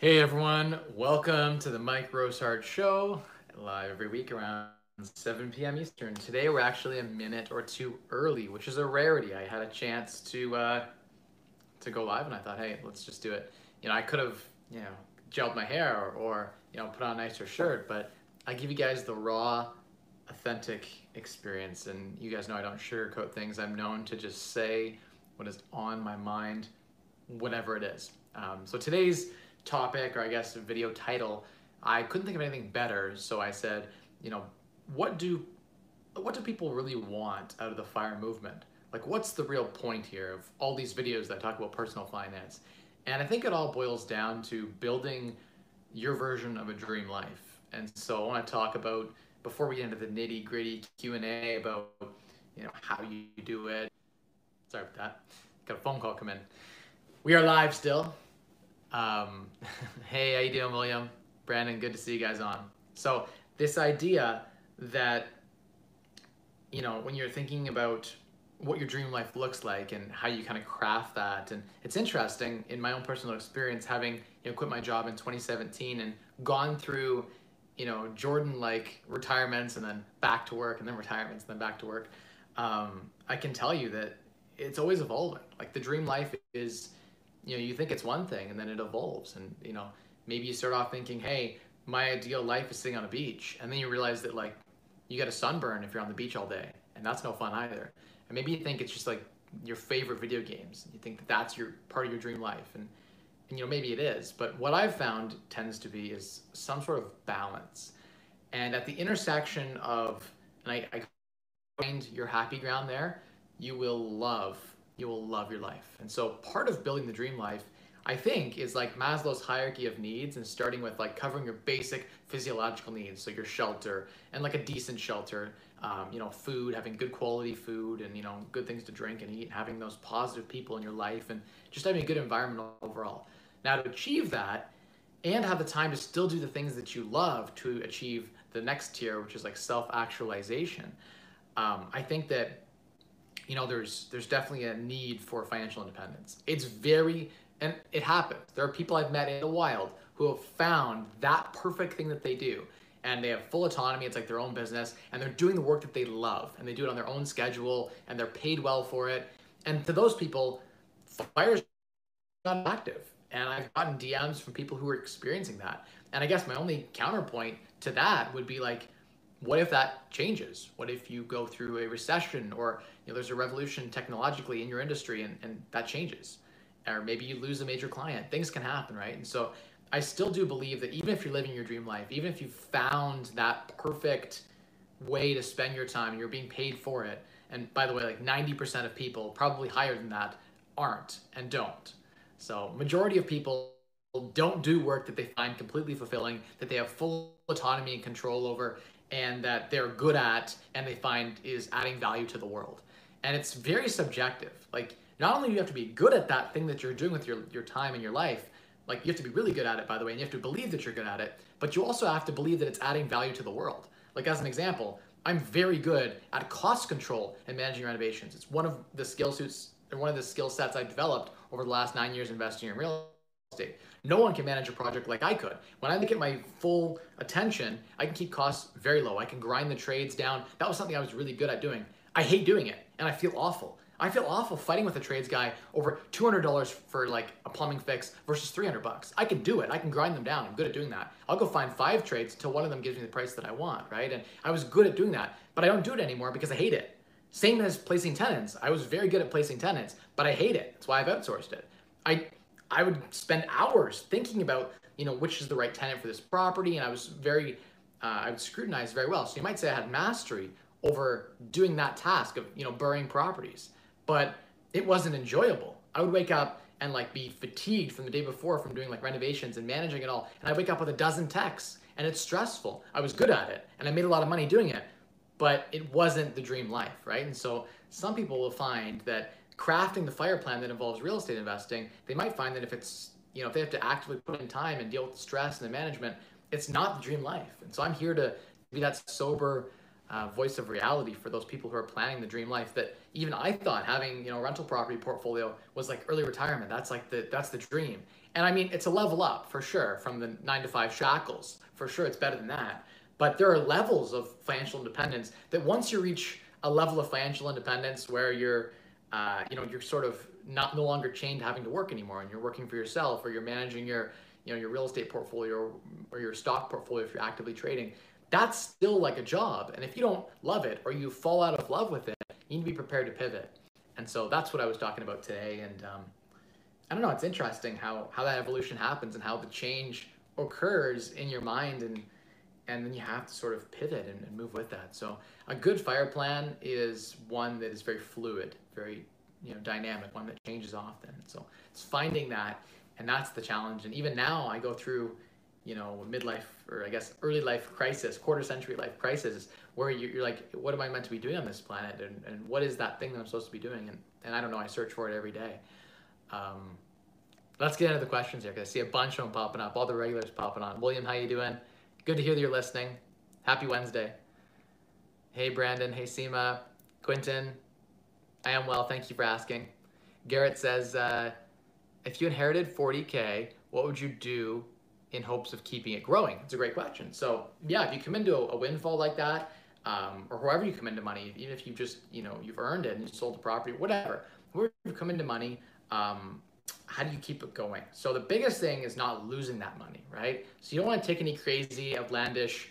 Hey everyone, welcome to the Mike Rosehart Show, live every week around 7 p.m. Eastern. Today we're actually a minute or two early, which is a rarity. I had a chance to uh, to go live, and I thought, hey, let's just do it. You know, I could have, you know, gelled my hair or, or you know put on a nicer shirt, but I give you guys the raw, authentic experience, and you guys know I don't sugarcoat things. I'm known to just say what is on my mind, whatever it is. Um, so today's topic, or I guess video title, I couldn't think of anything better, so I said, you know, what do what do people really want out of the fire movement? Like, what's the real point here of all these videos that talk about personal finance? And I think it all boils down to building your version of a dream life. And so I want to talk about before we get into the nitty gritty Q and A about you know how you do it. Sorry about that. Got a phone call come in. We are live still. Um, hey, how you doing, William? Brandon, good to see you guys on. So this idea that, you know, when you're thinking about what your dream life looks like and how you kind of craft that, and it's interesting in my own personal experience, having you know quit my job in 2017 and gone through, you know, Jordan-like retirements and then back to work and then retirements and then back to work. Um, I can tell you that it's always evolving. Like the dream life is you know you think it's one thing and then it evolves. And you know maybe you start off thinking hey my ideal life is sitting on a beach. And then you realize that like you get a sunburn if you're on the beach all day. And that's no fun either. And maybe you think it's just like your favorite video games. You think that that's your part of your dream life. And and you know maybe it is. But what i've found tends to be is some sort of balance. And at the intersection of and i, I find your happy ground there you will love you will love your life. And so part of building the dream life, I think, is like Maslow's hierarchy of needs and starting with like covering your basic physiological needs. So your shelter and like a decent shelter, um, you know, food, having good quality food and, you know, good things to drink and eat, and having those positive people in your life and just having a good environment overall. Now to achieve that and have the time to still do the things that you love to achieve the next tier, which is like self-actualization. Um, I think that you know, there's there's definitely a need for financial independence. It's very and it happens. There are people I've met in the wild who have found that perfect thing that they do. And they have full autonomy, it's like their own business, and they're doing the work that they love, and they do it on their own schedule, and they're paid well for it. And to those people, fire's not active. And I've gotten DMs from people who are experiencing that. And I guess my only counterpoint to that would be like, what if that changes? What if you go through a recession or know, there's a revolution technologically in your industry and, and that changes? Or maybe you lose a major client. Things can happen, right? And so I still do believe that even if you're living your dream life, even if you found that perfect way to spend your time and you're being paid for it, and by the way, like 90% of people, probably higher than that, aren't and don't. So majority of people don't do work that they find completely fulfilling, that they have full autonomy and control over, and that they're good at and they find is adding value to the world. And it's very subjective. Like not only do you have to be good at that thing that you're doing with your, your time and your life, like you have to be really good at it by the way, and you have to believe that you're good at it, but you also have to believe that it's adding value to the world. Like as an example, I'm very good at cost control and managing renovations. It's one of the skill suits or one of the skill sets I've developed over the last nine years investing in real estate. No one can manage a project like I could. When I look at my full attention, I can keep costs very low. I can grind the trades down. That was something I was really good at doing. I hate doing it, and I feel awful. I feel awful fighting with a trades guy over $200 for like a plumbing fix versus 300 bucks. I can do it. I can grind them down. I'm good at doing that. I'll go find five trades until one of them gives me the price that I want, right? And I was good at doing that, but I don't do it anymore because I hate it. Same as placing tenants. I was very good at placing tenants, but I hate it. That's why I've outsourced it. I I would spend hours thinking about, you know, which is the right tenant for this property. And I was very, uh, I would scrutinize very well. So you might say I had mastery over doing that task of, you know, burying properties, but it wasn't enjoyable. I would wake up and like be fatigued from the day before from doing like renovations and managing it all. And I wake up with a dozen texts and it's stressful. I was good at it and I made a lot of money doing it, but it wasn't the dream life, right? And so some people will find that crafting the fire plan that involves real estate investing, they might find that if it's, you know, if they have to actively put in time and deal with the stress and the management, it's not the dream life. And so I'm here to be that sober uh, voice of reality for those people who are planning the dream life that even I thought having you know rental property portfolio was like early retirement. That's like the that's the dream. And I mean it's a level up for sure from the nine to five shackles. For sure it's better than that. But there are levels of financial independence that once you reach a level of financial independence where you're uh, you know you're sort of not no longer chained to having to work anymore and you're working for yourself or you're managing your you know your real estate portfolio or, or your stock portfolio if you're actively trading that's still like a job. And if you don't love it or you fall out of love with it, you need to be prepared to pivot. And so that's what I was talking about today. And um, I don't know, it's interesting how, how that evolution happens and how the change occurs in your mind and and then you have to sort of pivot and, and move with that. So a good fire plan is one that is very fluid, very you know dynamic, one that changes often. So it's finding that, and that's the challenge. And even now, I go through you know midlife or I guess early life crisis, quarter century life crisis, where you're like, what am I meant to be doing on this planet, and, and what is that thing that I'm supposed to be doing? And and I don't know. I search for it every day. Um, let's get into the questions here because I see a bunch of them popping up. All the regulars popping on. William, how you doing? Good to hear that you're listening. Happy Wednesday. Hey Brandon. Hey Seema. Quentin. I am well. Thank you for asking. Garrett says, uh, if you inherited 40k, what would you do in hopes of keeping it growing? It's a great question. So yeah, if you come into a, windfall like that, um, or however you come into money, even if you just you know you've earned it and you sold the property, whatever, where you come into money, um, how do you keep it going? So the biggest thing is not losing that money, right? So you don't want to take any crazy, outlandish,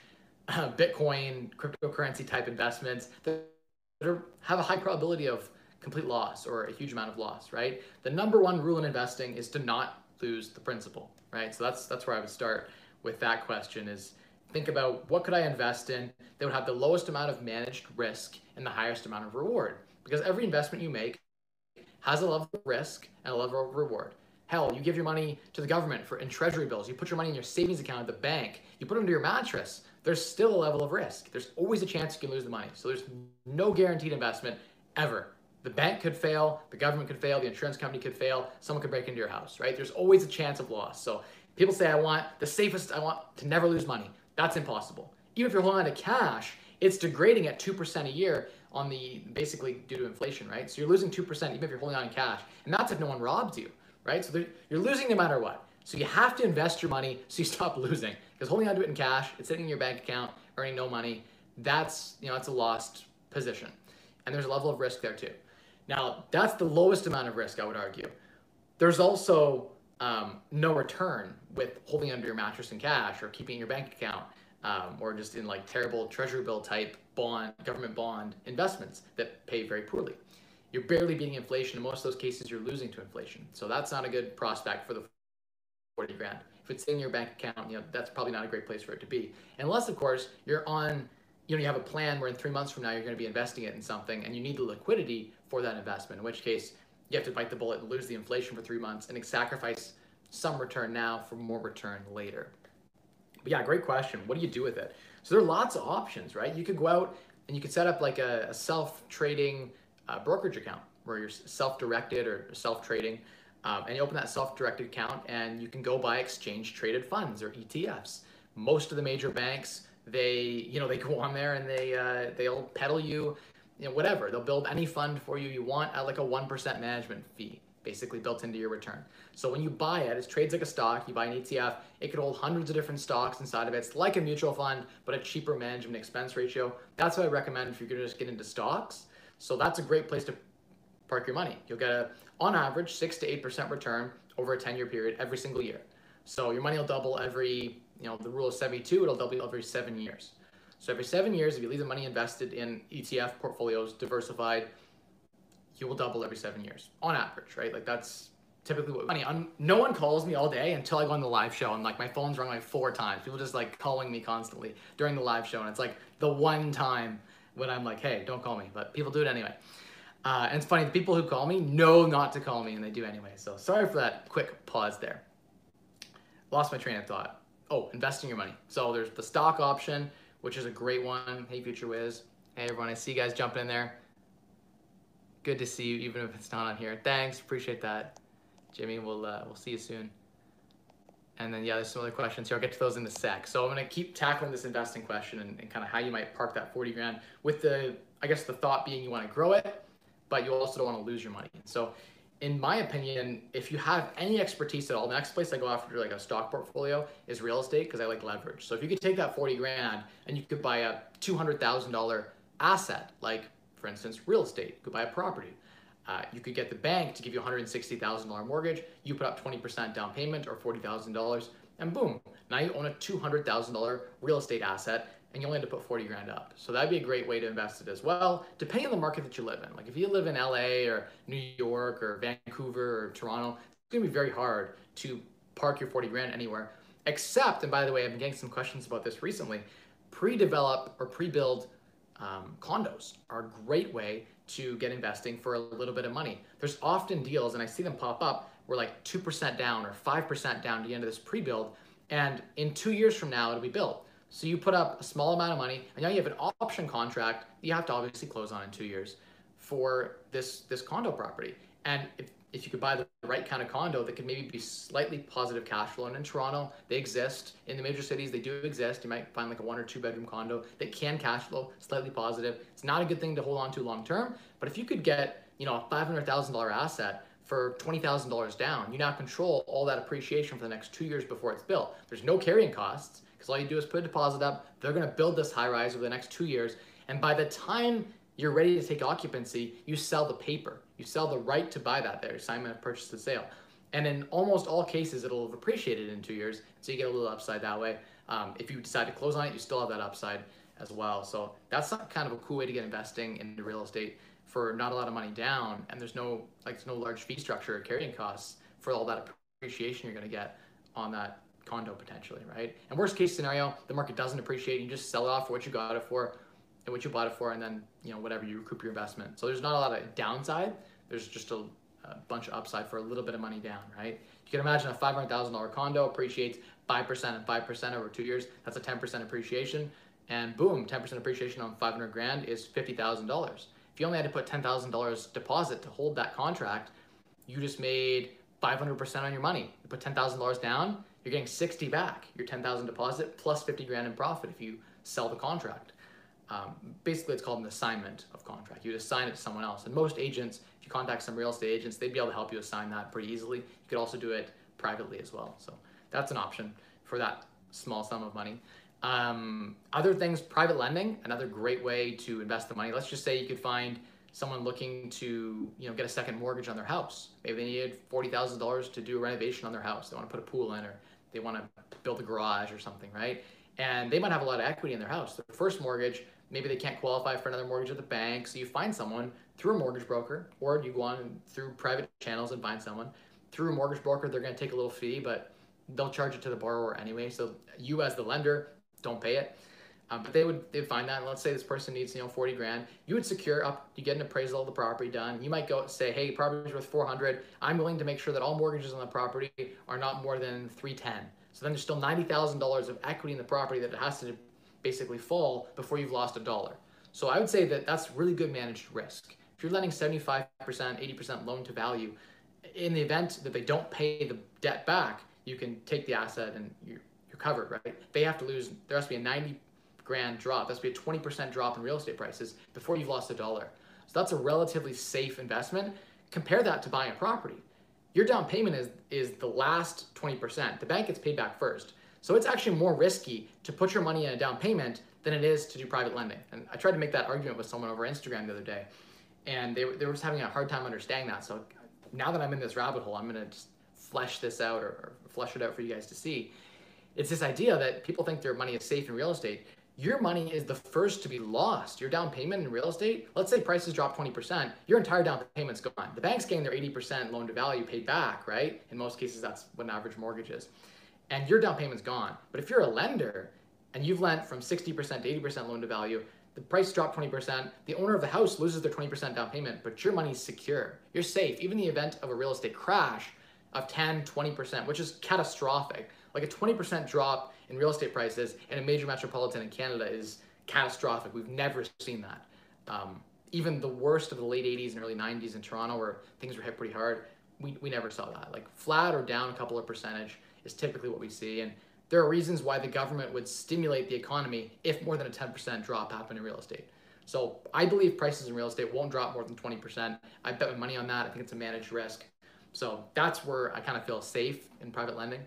uh, Bitcoin, cryptocurrency type investments that are, have a high probability of complete loss or a huge amount of loss, right? The number one rule in investing is to not lose the principal right? So that's that's where I would start with that question is think about what could I invest in that would have the lowest amount of managed risk and the highest amount of reward. Because every investment you make has a level of risk and a level of reward. Hell, you give your money to the government for in treasury bills, you put your money in your savings account at the bank, you put it under your mattress, there's still a level of risk. There's always a chance you can lose the money. So there's no guaranteed investment ever. The bank could fail, the government could fail, the insurance company could fail, someone could break into your house, right? There's always a chance of loss. So people say, I want the safest, I want to never lose money. That's impossible. Even if you're holding on to cash, it's degrading at 2% a year on the basically due to inflation, right? So you're losing 2% even if you're holding on to cash. And that's if no one robs you, right? So you're losing no matter what. So you have to invest your money so you stop losing. Because holding on to it in cash, it's sitting in your bank account, earning no money, that's, you know, that's a lost position. And there's a level of risk there too. Now, that's the lowest amount of risk, I would argue. There's also um, no return with holding under your mattress in cash or keeping in your bank account um, or just in like terrible treasury bill type bond, government bond investments that pay very poorly. You're barely beating inflation. In most of those cases, you're losing to inflation. So that's not a good prospect for the 40 grand. If it's in your bank account, you know, that's probably not a great place for it to be. Unless, of course, you're on you know you have a plan where in three months from now you're going to be investing it in something and you need the liquidity for that investment in which case you have to bite the bullet and lose the inflation for three months and sacrifice some return now for more return later. But yeah great question. What do you do with it? So there are lots of options right? You could go out and you could set up like a, a self-trading uh, brokerage account where you're self-directed or self-trading um, and you open that self-directed account and you can go buy exchange traded funds or etfs most of the major banks they you know they go on there and they uh, they'll peddle you you know whatever. They'll build any fund for you you want at like a 1% management fee basically built into your return. So when you buy it it trades like a stock. You buy an etf it could hold hundreds of different stocks inside of it. It's like a mutual fund but a cheaper management expense ratio. That's what i recommend if you're going to just get into stocks. So that's a great place to park your money. You'll get a on average 6 to 8% return over a 10 year period every single year. So your money will double every you know, the rule of 72, it'll double every seven years. So every seven years, if you leave the money invested in ETF portfolios, diversified, you will double every seven years on average, right? Like that's typically what money. I'm, no one calls me all day until I go on the live show, and like my phone's rung like four times. People just like calling me constantly during the live show, and it's like the one time when I'm like, hey, don't call me, but people do it anyway. Uh, and it's funny, the people who call me know not to call me, and they do anyway. So sorry for that quick pause there. Lost my train of thought oh, investing your money. So there's the stock option, which is a great one. Hey, Future Wiz. Hey, everyone. I see you guys jumping in there. Good to see you, even if it's not on here. Thanks. Appreciate that. Jimmy, we'll, uh, we'll see you soon. And then, yeah, there's some other questions here. I'll get to those in a sec. So I'm going to keep tackling this investing question and, and kind of how you might park that 40 grand with the, I guess, the thought being you want to grow it, but you also don't want to lose your money. So, in my opinion, if you have any expertise at all, the next place I go after like a stock portfolio is real estate because I like leverage. So if you could take that 40 grand and you could buy a $200,000 asset, like for instance, real estate, you could buy a property. Uh, you could get the bank to give you a $160,000 mortgage. You put up 20% down payment or $40,000 and boom, now you own a $200,000 real estate asset and you only had to put 40 grand up. So that'd be a great way to invest it as well, depending on the market that you live in. Like if you live in LA or New York or Vancouver or Toronto, it's gonna be very hard to park your 40 grand anywhere. Except, and by the way, I've been getting some questions about this recently, pre-develop or pre-build um, condos are a great way to get investing for a little bit of money. There's often deals, and I see them pop up, where like 2% down or 5% down to the end of this pre-build, and in two years from now, it'll be built. So you put up a small amount of money, and now you have an option contract that you have to obviously close on in two years for this this condo property. And if, if you could buy the right kind of condo that could maybe be slightly positive cash flow, and in Toronto they exist, in the major cities they do exist. You might find like a one or two bedroom condo that can cash flow slightly positive. It's not a good thing to hold on to long term, but if you could get you know a five hundred thousand dollar asset for $20,000 down, you now control all that appreciation for the next two years before it's built. There's no carrying costs because all you do is put a deposit up. They're going to build this high rise over the next two years. And by the time you're ready to take occupancy, you sell the paper. You sell the right to buy that there, assignment of purchase and sale. And in almost all cases, it'll have appreciated in two years. So you get a little upside that way. Um, if you decide to close on it, you still have that upside as well. So that's kind of a cool way to get investing into real estate for not a lot of money down. And there's no like there's no large fee structure or carrying costs for all that appreciation you're going to get on that condo potentially, right? And worst case scenario, the market doesn't appreciate, you just sell it off for what you got it for and what you bought it for, and then you know whatever you recoup your investment. So there's not a lot of downside. There's just a, a bunch of upside for a little bit of money down, right? You can imagine a five hundred thousand dollar condo appreciates five percent and five percent over two years. That's a ten percent appreciation, and boom, ten percent appreciation on five hundred grand is fifty thousand dollars. If you only had to put ten thousand dollars deposit to hold that contract, you just made 500% on your money. You put $10,000 down, you're getting 60 back, your 10,000 deposit plus 50 grand in profit if you sell the contract. Um, basically, it's called an assignment of contract. You'd assign it to someone else. And most agents, if you contact some real estate agents, they'd be able to help you assign that pretty easily. You could also do it privately as well. So that's an option for that small sum of money. Um, other things, private lending, another great way to invest the money. Let's just say you could find someone looking to you know get a second mortgage on their house. Maybe they needed forty thousand dollars to do a renovation on their house. They want to put a pool in, or they want to build a garage or something, right? And they might have a lot of equity in their house. Their first mortgage, maybe they can't qualify for another mortgage at the bank, so you find someone through a mortgage broker, or you go on through private channels and find someone through a mortgage broker. They're going to take a little fee, but they'll charge it to the borrower anyway. So you, as the lender, don't pay it um, but they would they'd find that. And let's say this person needs you know 40 grand. You would secure up. You get an appraisal of the property done. You might go say, hey, property's worth 400. I'm willing to make sure that all mortgages on the property are not more than 310. So then there's still $90,000 of equity in the property that has to basically fall before you've lost a dollar. So I would say that that's really good managed risk. If you're lending 75%, 80% loan to value, in the event that they don't pay the debt back, you can take the asset and you're, you're covered, right? They have to lose, there has to be a 90 grand drop. That's be a 20% drop in real estate prices before you've lost a dollar. So that's a relatively safe investment. Compare that to buying a property. Your down payment is, is the last 20%. The bank gets paid back first. So it's actually more risky to put your money in a down payment than it is to do private lending. And I tried to make that argument with someone over Instagram the other day, and they, they were just having a hard time understanding that. So now that I'm in this rabbit hole, I'm gonna just flesh this out or, or flesh it out for you guys to see. It's this idea that people think their money is safe in real estate your money is the first to be lost. Your down payment in real estate, let's say prices drop 20%, your entire down payment's gone. The bank's getting their 80% loan to value paid back, right? In most cases, that's what an average mortgage is. And your down payment's gone. But if you're a lender and you've lent from 60% to 80% loan to value, the price dropped 20%, the owner of the house loses their 20% down payment, but your money's secure. You're safe. Even in the event of a real estate crash of 10, 20%, which is catastrophic. Like a 20% drop in real estate prices in a major metropolitan in Canada is catastrophic. We've never seen that. Um, even the worst of the late 80s and early 90s in Toronto, where things were hit pretty hard, we, we never saw that. Like flat or down a couple of percentage is typically what we see. And there are reasons why the government would stimulate the economy if more than a 10% drop happened in real estate. So I believe prices in real estate won't drop more than 20%. I bet my money on that. I think it's a managed risk. So that's where I kind of feel safe in private lending.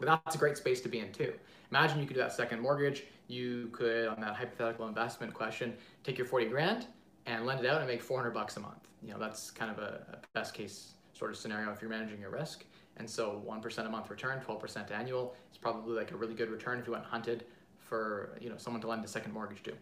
That's a great space to be in too. Imagine you could do that second mortgage. You could, on that hypothetical investment question, take your 40 grand and lend it out and make 400 bucks a month. You know, that's kind of a, a best case sort of scenario if you're managing your risk. And so 1% a month return, 12% annual is probably like a really good return if you went hunted for, you know, someone to lend a second mortgage to.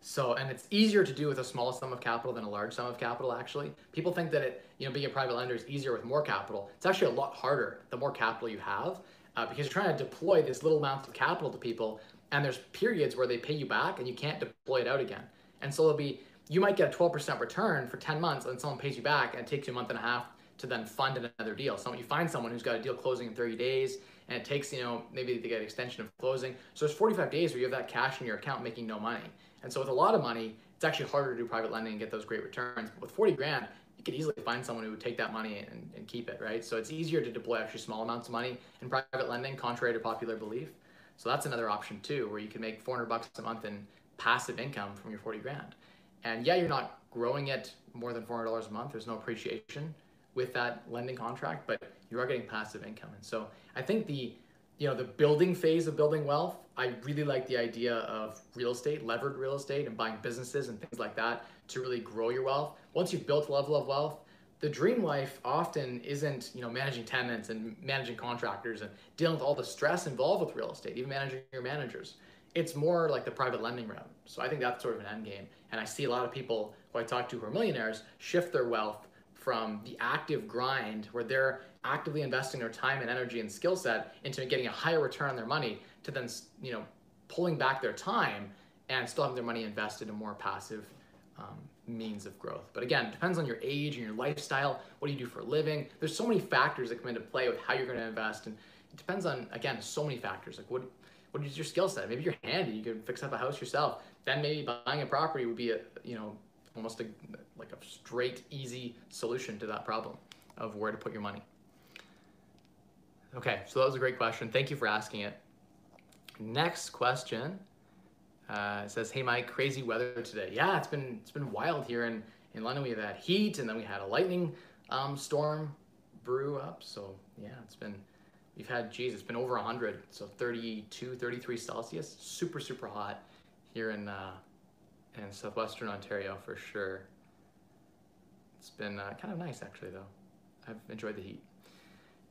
So, and it's easier to do with a small sum of capital than a large sum of capital, actually. People think that it, you know, being a private lender is easier with more capital. It's actually a lot harder the more capital you have uh, because you're trying to deploy this little amount of capital to people and there's periods where they pay you back and you can't deploy it out again. And so it'll be, you might get a 12% return for 10 months and someone pays you back and it takes you a month and a half to then fund another deal. So you find someone who's got a deal closing in 30 days and it takes, you know, maybe they get an extension of closing. So there's 45 days where you have that cash in your account making no money. And so with a lot of money, it's actually harder to do private lending and get those great returns. But with 40 grand, you could easily find someone who would take that money and, and keep it, right? So it's easier to deploy actually small amounts of money in private lending, contrary to popular belief. So that's another option too, where you can make 400 bucks a month in passive income from your 40 grand. And yeah, you're not growing it more than $400 a month. There's no appreciation with that lending contract, but you are getting passive income. And so I think the you know the building phase of building wealth i really like the idea of real estate levered real estate and buying businesses and things like that to really grow your wealth. Once you've built a level of wealth the dream life often isn't you know managing tenants and managing contractors and dealing with all the stress involved with real estate even managing your managers. It's more like the private lending route. So i think that's sort of an end game. And i see a lot of people who i talk to who are millionaires shift their wealth from the active grind where they're actively investing their time and energy and skill set into getting a higher return on their money to then you know pulling back their time and still having their money invested in more passive um, means of growth. But again, it depends on your age and your lifestyle. What do you do for a living? There's so many factors that come into play with how you're going to invest, and it depends on again so many factors. Like what what is your skill set? Maybe you're handy. You can fix up a house yourself. Then maybe buying a property would be a you know almost a, like a straight, easy solution to that problem of where to put your money. Okay, so that was a great question. Thank you for asking it. Next question uh, says, "Hey Mike, crazy weather today. Yeah, it's been it's been wild here in in London. We've had heat, and then we had a lightning um, storm brew up. So yeah, it's been we've had geez, it's been over 100, so 32, 33 Celsius, super super hot here in uh, in southwestern Ontario for sure. It's been uh, kind of nice actually though. I've enjoyed the heat.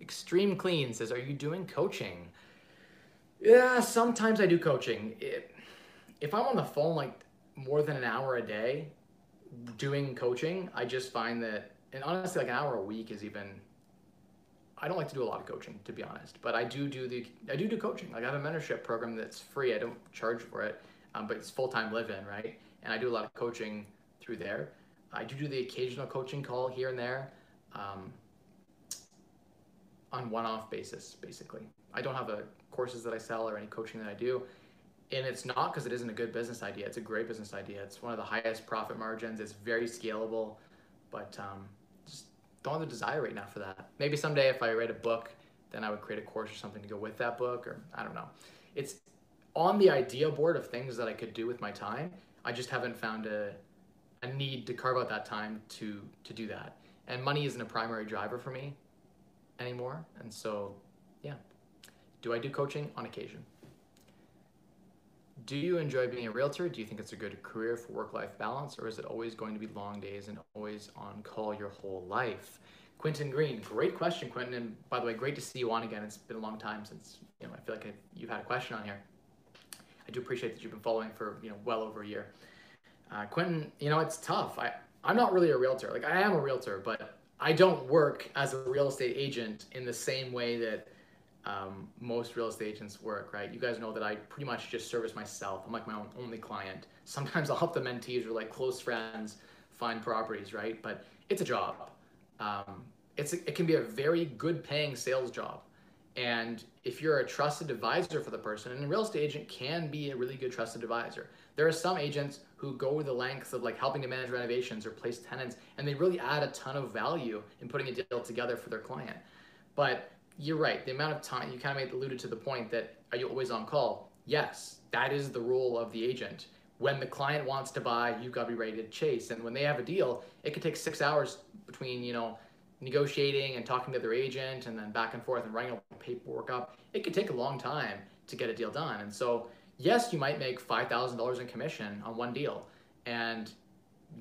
Extreme Clean says, "Are you doing coaching?" Yeah, sometimes I do coaching. It, if I'm on the phone like more than an hour a day doing coaching, I just find that, and honestly, like an hour a week is even. I don't like to do a lot of coaching, to be honest, but I do do the I do do coaching. Like I have a mentorship program that's free. I don't charge for it, um, but it's full time live in, right? And I do a lot of coaching through there. I do do the occasional coaching call here and there um, on one-off basis, basically. I don't have a courses that I sell or any coaching that I do, and it's not because it isn't a good business idea. It's a great business idea. It's one of the highest profit margins. It's very scalable, but um, just don't have the desire right now for that. Maybe someday if I write a book, then I would create a course or something to go with that book, or I don't know. It's on the idea board of things that I could do with my time. I just haven't found a, a need to carve out that time to to do that. And money isn't a primary driver for me anymore. And so, yeah. Do I do coaching on occasion? Do you enjoy being a realtor? Do you think it's a good career for work-life balance, or is it always going to be long days and always on call your whole life? Quentin Green, great question, Quentin. And by the way, great to see you on again. It's been a long time since you know I feel like I've, you've had a question on here. I do appreciate that you've been following for you know well over a year. Uh, Quentin, you know it's tough. I I'm not really a realtor. Like I am a realtor, but I don't work as a real estate agent in the same way that um, most real estate agents work. Right? You guys know that I pretty much just service myself. I'm like my own only client. Sometimes I'll help the mentees or like close friends find properties. Right? But it's a job. Um, it's a, it can be a very good paying sales job. And if you're a trusted advisor for the person, and a real estate agent can be a really good trusted advisor. There are some agents who go the lengths of like helping to manage renovations or place tenants, and they really add a ton of value in putting a deal together for their client. But you're right. The amount of time you kind of alluded to the point that are you always on call? Yes, that is the role of the agent. When the client wants to buy, you've got to be ready to chase. And when they have a deal, it could take six hours between you know negotiating and talking to their agent and then back and forth and writing all the paperwork up. It could take a long time to get a deal done. And so yes, you might make five thousand dollars in commission on one deal, and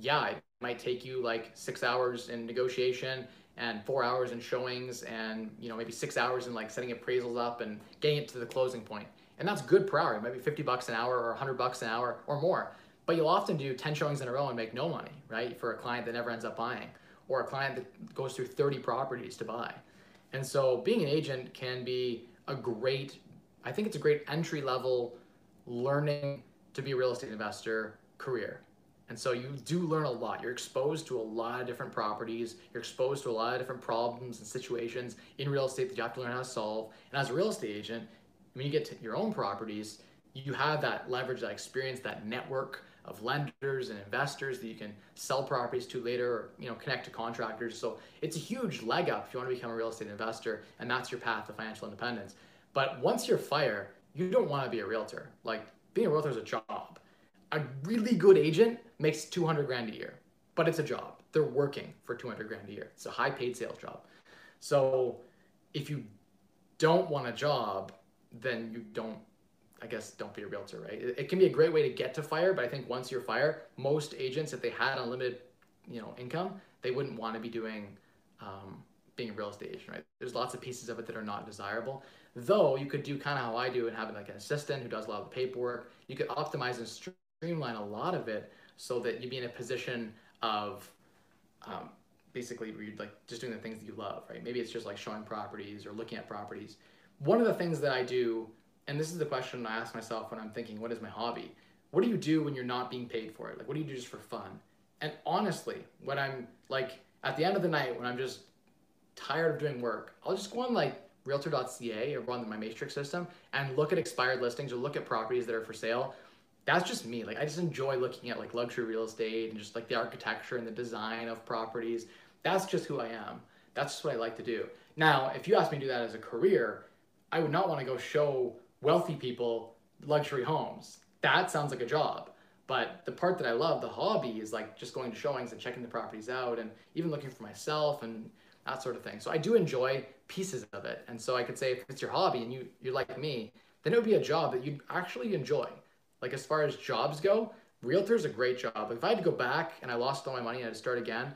yeah, it might take you like six hours in negotiation and four hours in showings and you know maybe six hours in like setting appraisals up and getting it to the closing point. and that's good per hour it might be 50 bucks an hour or 100 bucks an hour or more but you'll often do 10 showings in a row and make no money right for a client that never ends up buying or a client that goes through 30 properties to buy and so being an agent can be a great i think it's a great entry level learning to be a real estate investor career and so you do learn a lot. You're exposed to a lot of different properties. You're exposed to a lot of different problems and situations in real estate that you have to learn how to solve. And as a real estate agent, when you get to your own properties, you have that leverage, that experience, that network of lenders and investors that you can sell properties to later or you know connect to contractors. So it's a huge leg up if you want to become a real estate investor and that's your path to financial independence. But once you're fire, you don't want to be a realtor. Like being a realtor is a job a really good agent makes 200 grand a year, but it's a job. They're working for 200 grand a year. It's a high paid sales job. So if you don't want a job, then you don't, I guess, don't be a realtor, right? It, it can be a great way to get to fire, but I think once you're fire, most agents, if they had unlimited, you know, income, they wouldn't want to be doing um, being a real estate agent, right? There's lots of pieces of it that are not desirable. Though you could do kind of how I do and having like an assistant who does a lot of the paperwork. You could optimize and streamline a lot of it so that you'd be in a position of um, basically like just doing the things that you love, right? Maybe it's just like showing properties or looking at properties. One of the things that I do, and this is the question I ask myself when I'm thinking, what is my hobby? What do you do when you're not being paid for it? Like, what do you do just for fun? And honestly, when I'm like at the end of the night, when I'm just tired of doing work, I'll just go on like realtor.ca or run my matrix system and look at expired listings or look at properties that are for sale that's just me. Like I just enjoy looking at like luxury real estate and just like the architecture and the design of properties. That's just who I am. That's just what I like to do. Now, if you ask me to do that as a career, I would not want to go show wealthy people luxury homes. That sounds like a job. But the part that I love, the hobby, is like just going to showings and checking the properties out and even looking for myself and that sort of thing. So I do enjoy pieces of it. And so I could say if it's your hobby and you, you're like me, then it would be a job that you'd actually enjoy like as far as jobs go, realtor is a great job. If I had to go back and I lost all my money and I had to start again,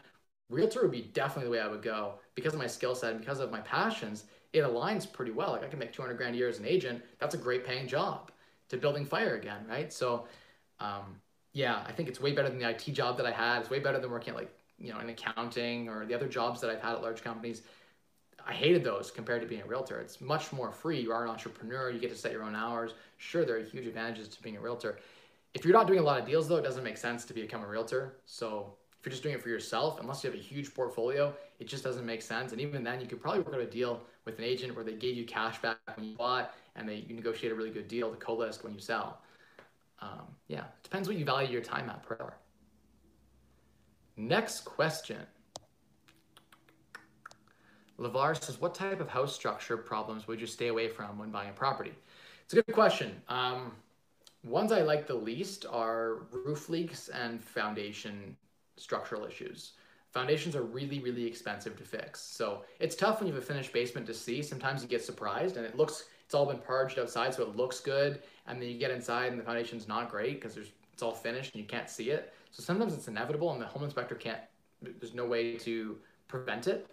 realtor would be definitely the way I would go because of my skill set and because of my passions. It aligns pretty well. Like I can make 200 grand a year as an agent. That's a great paying job to building fire again, right? So, um, yeah, I think it's way better than the IT job that I had. It's way better than working at like you know in accounting or the other jobs that I've had at large companies. I hated those compared to being a realtor. It's much more free. You are an entrepreneur. You get to set your own hours. Sure, there are huge advantages to being a realtor. If you're not doing a lot of deals, though, it doesn't make sense to become a realtor. So if you're just doing it for yourself, unless you have a huge portfolio, it just doesn't make sense. And even then, you could probably work out a deal with an agent where they gave you cash back when you bought and they you negotiate a really good deal to co-list when you sell. Um, yeah, it depends what you value your time at per hour. Next question. LeVar says, what type of house structure problems would you stay away from when buying a property? It's a good question. Um, ones I like the least are roof leaks and foundation structural issues. Foundations are really, really expensive to fix. So it's tough when you have a finished basement to see. Sometimes you get surprised and it looks, it's all been parged outside so it looks good. And then you get inside and the foundation's not great because there's it's all finished and you can't see it. So sometimes it's inevitable and the home inspector can't, there's no way to prevent it.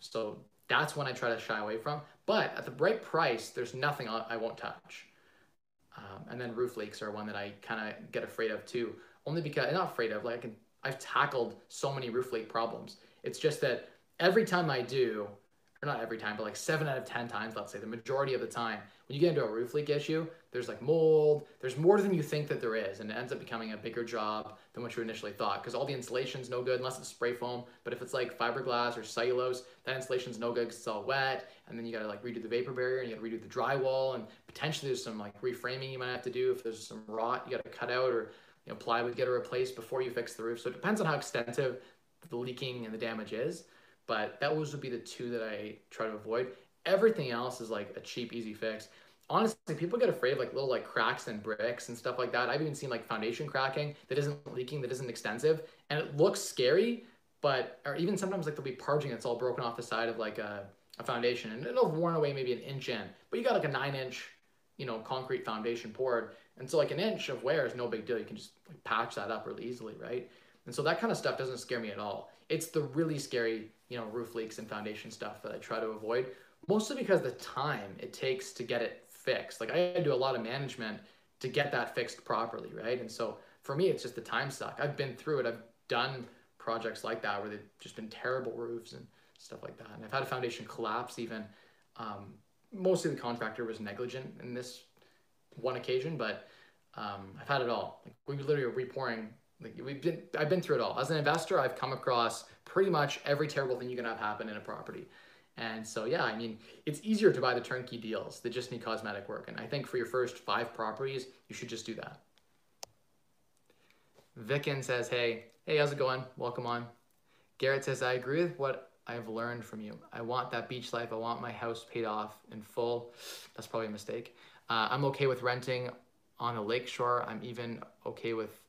So that's when I try to shy away from. But at the right price, there's nothing I won't touch. Um, and then roof leaks are one that I kind of get afraid of too. Only because not afraid of like I can I've tackled so many roof leak problems. It's just that every time I do, or not every time, but like seven out of 10 times, let's say, the majority of the time, when you get into a roof leak issue, there's like mold, there's more than you think that there is, and it ends up becoming a bigger job than what you initially thought because all the insulation's no good unless it's spray foam. But if it's like fiberglass or cellulose, that insulation's no good because it's all wet, and then you gotta like redo the vapor barrier and you gotta redo the drywall, and potentially there's some like reframing you might have to do if there's some rot you gotta cut out or you know plywood get replaced before you fix the roof. So it depends on how extensive the leaking and the damage is. But that would be the two that I try to avoid. Everything else is like a cheap, easy fix. Honestly, people get afraid of like little like cracks and bricks and stuff like that. I've even seen like foundation cracking that isn't leaking, that isn't extensive, and it looks scary, but or even sometimes like there'll be parging that's all broken off the side of like a, a foundation and it'll have worn away maybe an inch in. But you got like a nine inch, you know, concrete foundation poured. And so like an inch of wear is no big deal. You can just like patch that up really easily, right? And so that kind of stuff doesn't scare me at all. It's the really scary, you know, roof leaks and foundation stuff that I try to avoid, mostly because the time it takes to get it fixed. Like I do a lot of management to get that fixed properly, right? And so for me, it's just the time suck. I've been through it. I've done projects like that where they've just been terrible roofs and stuff like that. And I've had a foundation collapse even. Um, mostly the contractor was negligent in this one occasion, but um, I've had it all. Like we literally are repouring like we've been, I've been through it all. As an investor, I've come across pretty much every terrible thing you can have happen in a property. And so, yeah, I mean, it's easier to buy the turnkey deals that just need cosmetic work. And I think for your first five properties, you should just do that. Vicken says, hey, hey, how's it going? Welcome on. Garrett says, I agree with what I've learned from you. I want that beach life. I want my house paid off in full. That's probably a mistake. Uh, I'm okay with renting on a lakeshore. I'm even okay with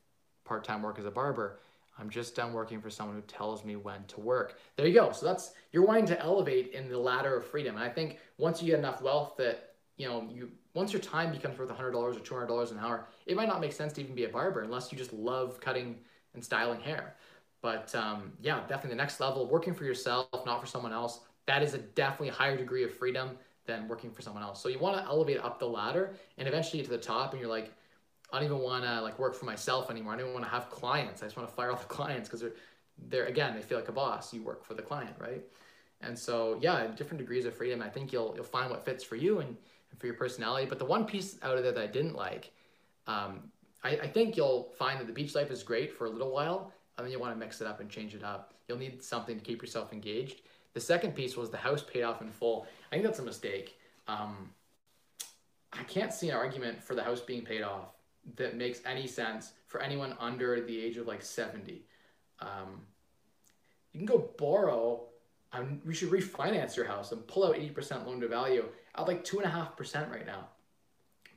part-time work as a barber. I'm just done working for someone who tells me when to work. There you go. So that's you're wanting to elevate in the ladder of freedom. And I think once you get enough wealth that you know you once your time becomes worth $100 or $200 an hour, it might not make sense to even be a barber unless you just love cutting and styling hair. But um, yeah, definitely the next level, working for yourself, not for someone else. That is a definitely higher degree of freedom than working for someone else. So you want to elevate up the ladder and eventually get to the top, and you're like, I don't even want to like work for myself anymore. I don't want to have clients. I just want to fire all the clients because they're they're again they feel like a boss. You work for the client, right? And so yeah, different degrees of freedom. I think you'll you'll find what fits for you and, and for your personality. But the one piece out of there that I didn't like, um, I, I think you'll find that the beach life is great for a little while, and then you want to mix it up and change it up. You'll need something to keep yourself engaged. The second piece was the house paid off in full. I think that's a mistake. Um, I can't see an argument for the house being paid off that makes any sense for anyone under the age of like 70. Um, you can go borrow, um, we should refinance your house and pull out 80% loan to value at like 2.5% right now.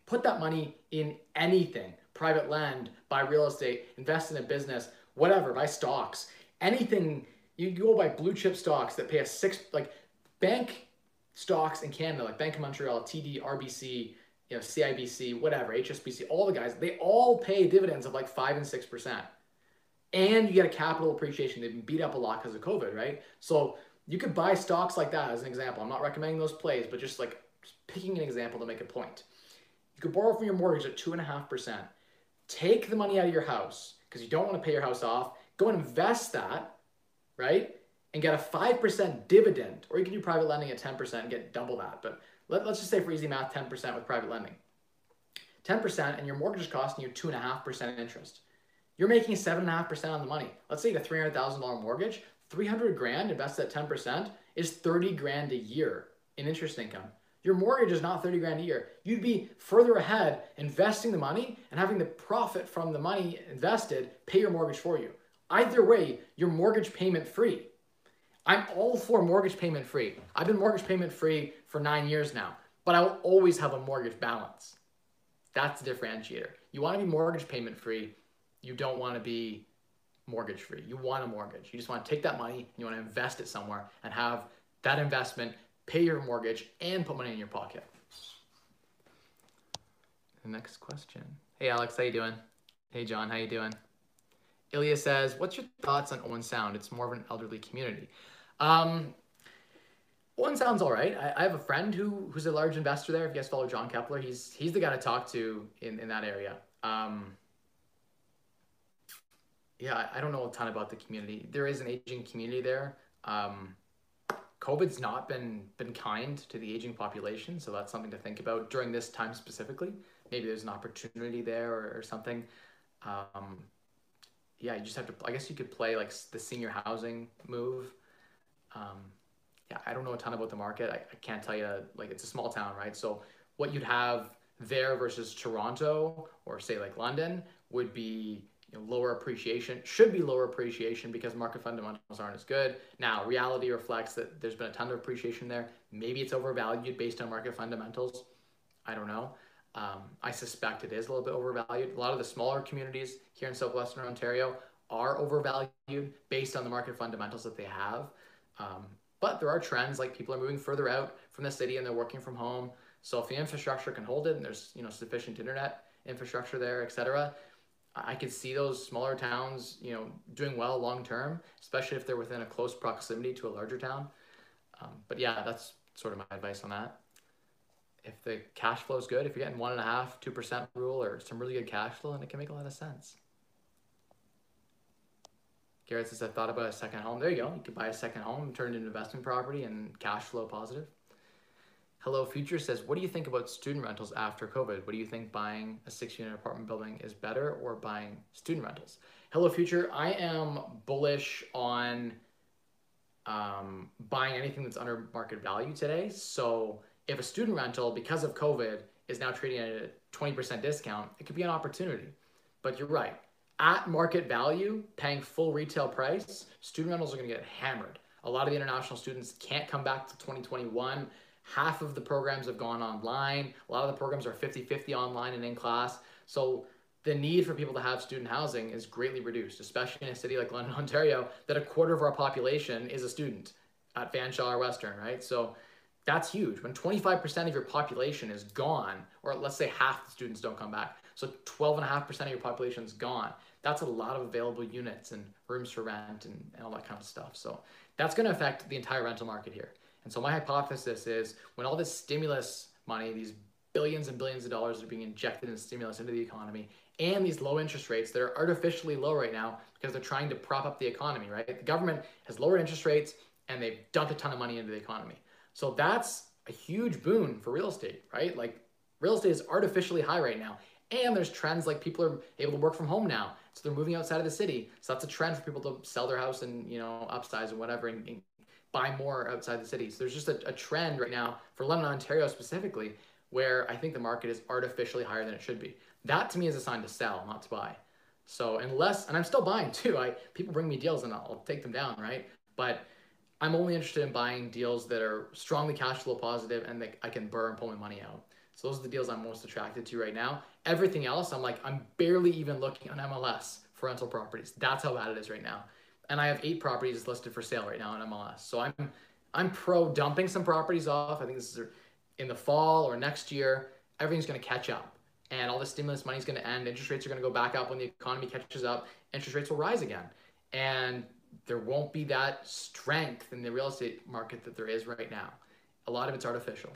Put that money in anything private land, buy real estate, invest in a business, whatever, buy stocks, anything. You go buy blue chip stocks that pay a six, like bank stocks in Canada, like Bank of Montreal, TD, RBC, you know, CIBC, whatever, HSBC, all the guys, they all pay dividends of like five and six percent. And you get a capital appreciation. They've been beat up a lot because of COVID, right? So you could buy stocks like that as an example. I'm not recommending those plays, but just like just picking an example to make a point. You could borrow from your mortgage at two and a half percent. Take the money out of your house because you don't want to pay your house off. Go and invest that, right? And get a 5% dividend, or you can do private lending at 10% and get double that. But let, us just say for easy math, 10% with private lending. 10% and your mortgage is costing you 2.5% interest. You're making 7.5% on the money. Let's say a $300,000 mortgage, 300 grand invested at 10% is 30 grand a year in interest income. Your mortgage is not 30 grand a year. You'd be further ahead investing the money and having the profit from the money invested pay your mortgage for you. Either way, you're mortgage payment free. I'm all for mortgage payment free. I've been mortgage payment free for nine years now, but I will always have a mortgage balance. That's the differentiator. You want to be mortgage payment free. You don't want to be mortgage free. You want a mortgage. You just want to take that money and you want to invest it somewhere and have that investment pay your mortgage and put money in your pocket. The next question. Hey Alex, how you doing? Hey John, how you doing? Ilya says, "What's your thoughts on Owen Sound? It's more of an elderly community." Um, Owen Sound's all right. I, I, have a friend who who's a large investor there. If you guys follow John Kepler, he's he's the guy to talk to in, in that area. Um, yeah, I don't know a ton about the community. There is an aging community there. Um, COVID's not been been kind to the aging population, so that's something to think about during this time specifically. Maybe there's an opportunity there or, or something. Um, yeah, you just have to. I guess you could play like the senior housing move um, yeah, I don't know a ton about the market. I, I can't tell you, like, it's a small town, right? So, what you'd have there versus Toronto or say like London would be you know, lower appreciation should be lower appreciation because market fundamentals aren't as good. Now, reality reflects that there's been a ton of appreciation there. Maybe it's overvalued based on market fundamentals. I don't know. Um, I suspect it is a little bit overvalued. A lot of the smaller communities here in southwestern Ontario are overvalued based on the market fundamentals that they have. Um, but there are trends like people are moving further out from the city and they're working from home. So if the infrastructure can hold it and there's you know sufficient internet infrastructure there, etc., I could see those smaller towns, you know, doing well long term, especially if they're within a close proximity to a larger town. Um, but yeah, that's sort of my advice on that. If the cash flow is good, if you're getting one and a half, two percent rule, or some really good cash flow, then it can make a lot of sense. Garrett says, I thought about a second home. There you go. You could buy a second home, and turn it into investment property, and cash flow positive. Hello Future says, what do you think about student rentals after COVID? What do you think buying a six unit apartment building is better or buying student rentals? Hello Future, I am bullish on um, buying anything that's under market value today. So if a student rental, because of COVID, is now trading at a 20% discount, it could be an opportunity. But you're right. At market value, paying full retail price, student rentals are going to get hammered. A lot of the international students can't come back to 2021 Half of the programs have gone online. A lot of the programs are 50 50 online and in class. So the need for people to have student housing is greatly reduced, especially in a city like London, Ontario, that a quarter of our population is a student at Fanshawe or Western, right? So that's huge. When 25% of your population is gone, or let's say half the students don't come back, so 12.5% of your population is gone, that's a lot of available units and rooms for rent and, and all that kind of stuff. So that's going to affect the entire rental market here. And so my hypothesis is when all this stimulus money, these billions and billions of dollars are being injected in stimulus into the economy, and these low interest rates that are artificially low right now because they're trying to prop up the economy, right? The government has lowered interest rates and they've dumped a ton of money into the economy. So that's a huge boon for real estate, right? Like real estate is artificially high right now. And there's trends like people are able to work from home now. So they're moving outside of the city. So that's a trend for people to sell their house and, you know, upsize and whatever and, and buy more outside the city. So there's just a, a trend right now for London, Ontario specifically, where I think the market is artificially higher than it should be. That to me is a sign to sell, not to buy. So unless, and I'm still buying too. I people bring me deals and I'll, I'll take them down, right? But I'm only interested in buying deals that are strongly cash flow positive and that I can burn pull my money out. So those are the deals I'm most attracted to right now. Everything else, I'm like, I'm barely even looking on MLS for rental properties. That's how bad it is right now and I have eight properties listed for sale right now on MLS. So I'm I'm pro dumping some properties off. I think this is in the fall or next year. Everything's going to catch up, and all the stimulus money is going to end. Interest rates are going to go back up when the economy catches up. Interest rates will rise again, and there won't be that strength in the real estate market that there is right now. A lot of it's artificial.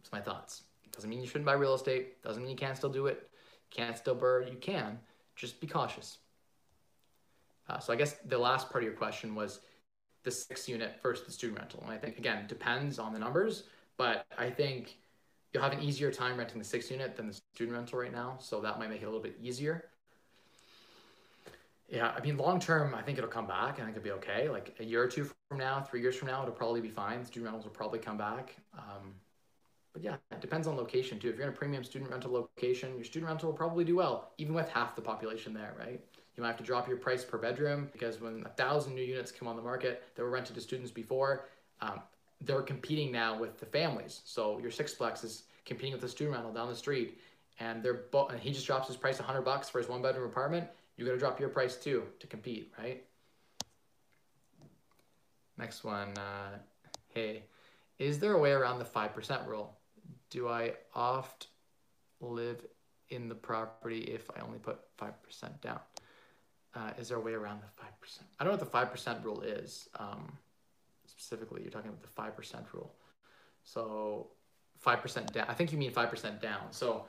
It's my thoughts. Doesn't mean you shouldn't buy real estate. Doesn't mean you can't still do it. Can't still burn. You can. Just be cautious. Uh, so I guess the last part of your question was the six unit versus the student rental. And I think, again, depends on the numbers, but I think you'll have an easier time renting the six unit than the student rental right now. So that might make it a little bit easier. Yeah, I mean, long term, I think it'll come back. I think it'll be okay. Like a year or two from now, three years from now, it'll probably be fine. Student rentals will probably come back. Um, but yeah, it depends on location too. If you're in a premium student rental location, your student rental will probably do well, even with half the population there, right? You might have to drop your price per bedroom because when a thousand new units come on the market that were rented to students before, um, they're competing now with the families. So your sixplex is competing with the student rental down the street, and they're bo- and he just drops his price 100 bucks for his one bedroom apartment. You got to drop your price too to compete, right? Next one. Uh, hey, is there a way around the five percent rule? Do I oft live in the property if I only put five percent down? uh, is there a way around the 5%? I don't know what the 5% rule is. Um, specifically, you're talking about the 5% rule. So 5% down, I think you mean 5% down. So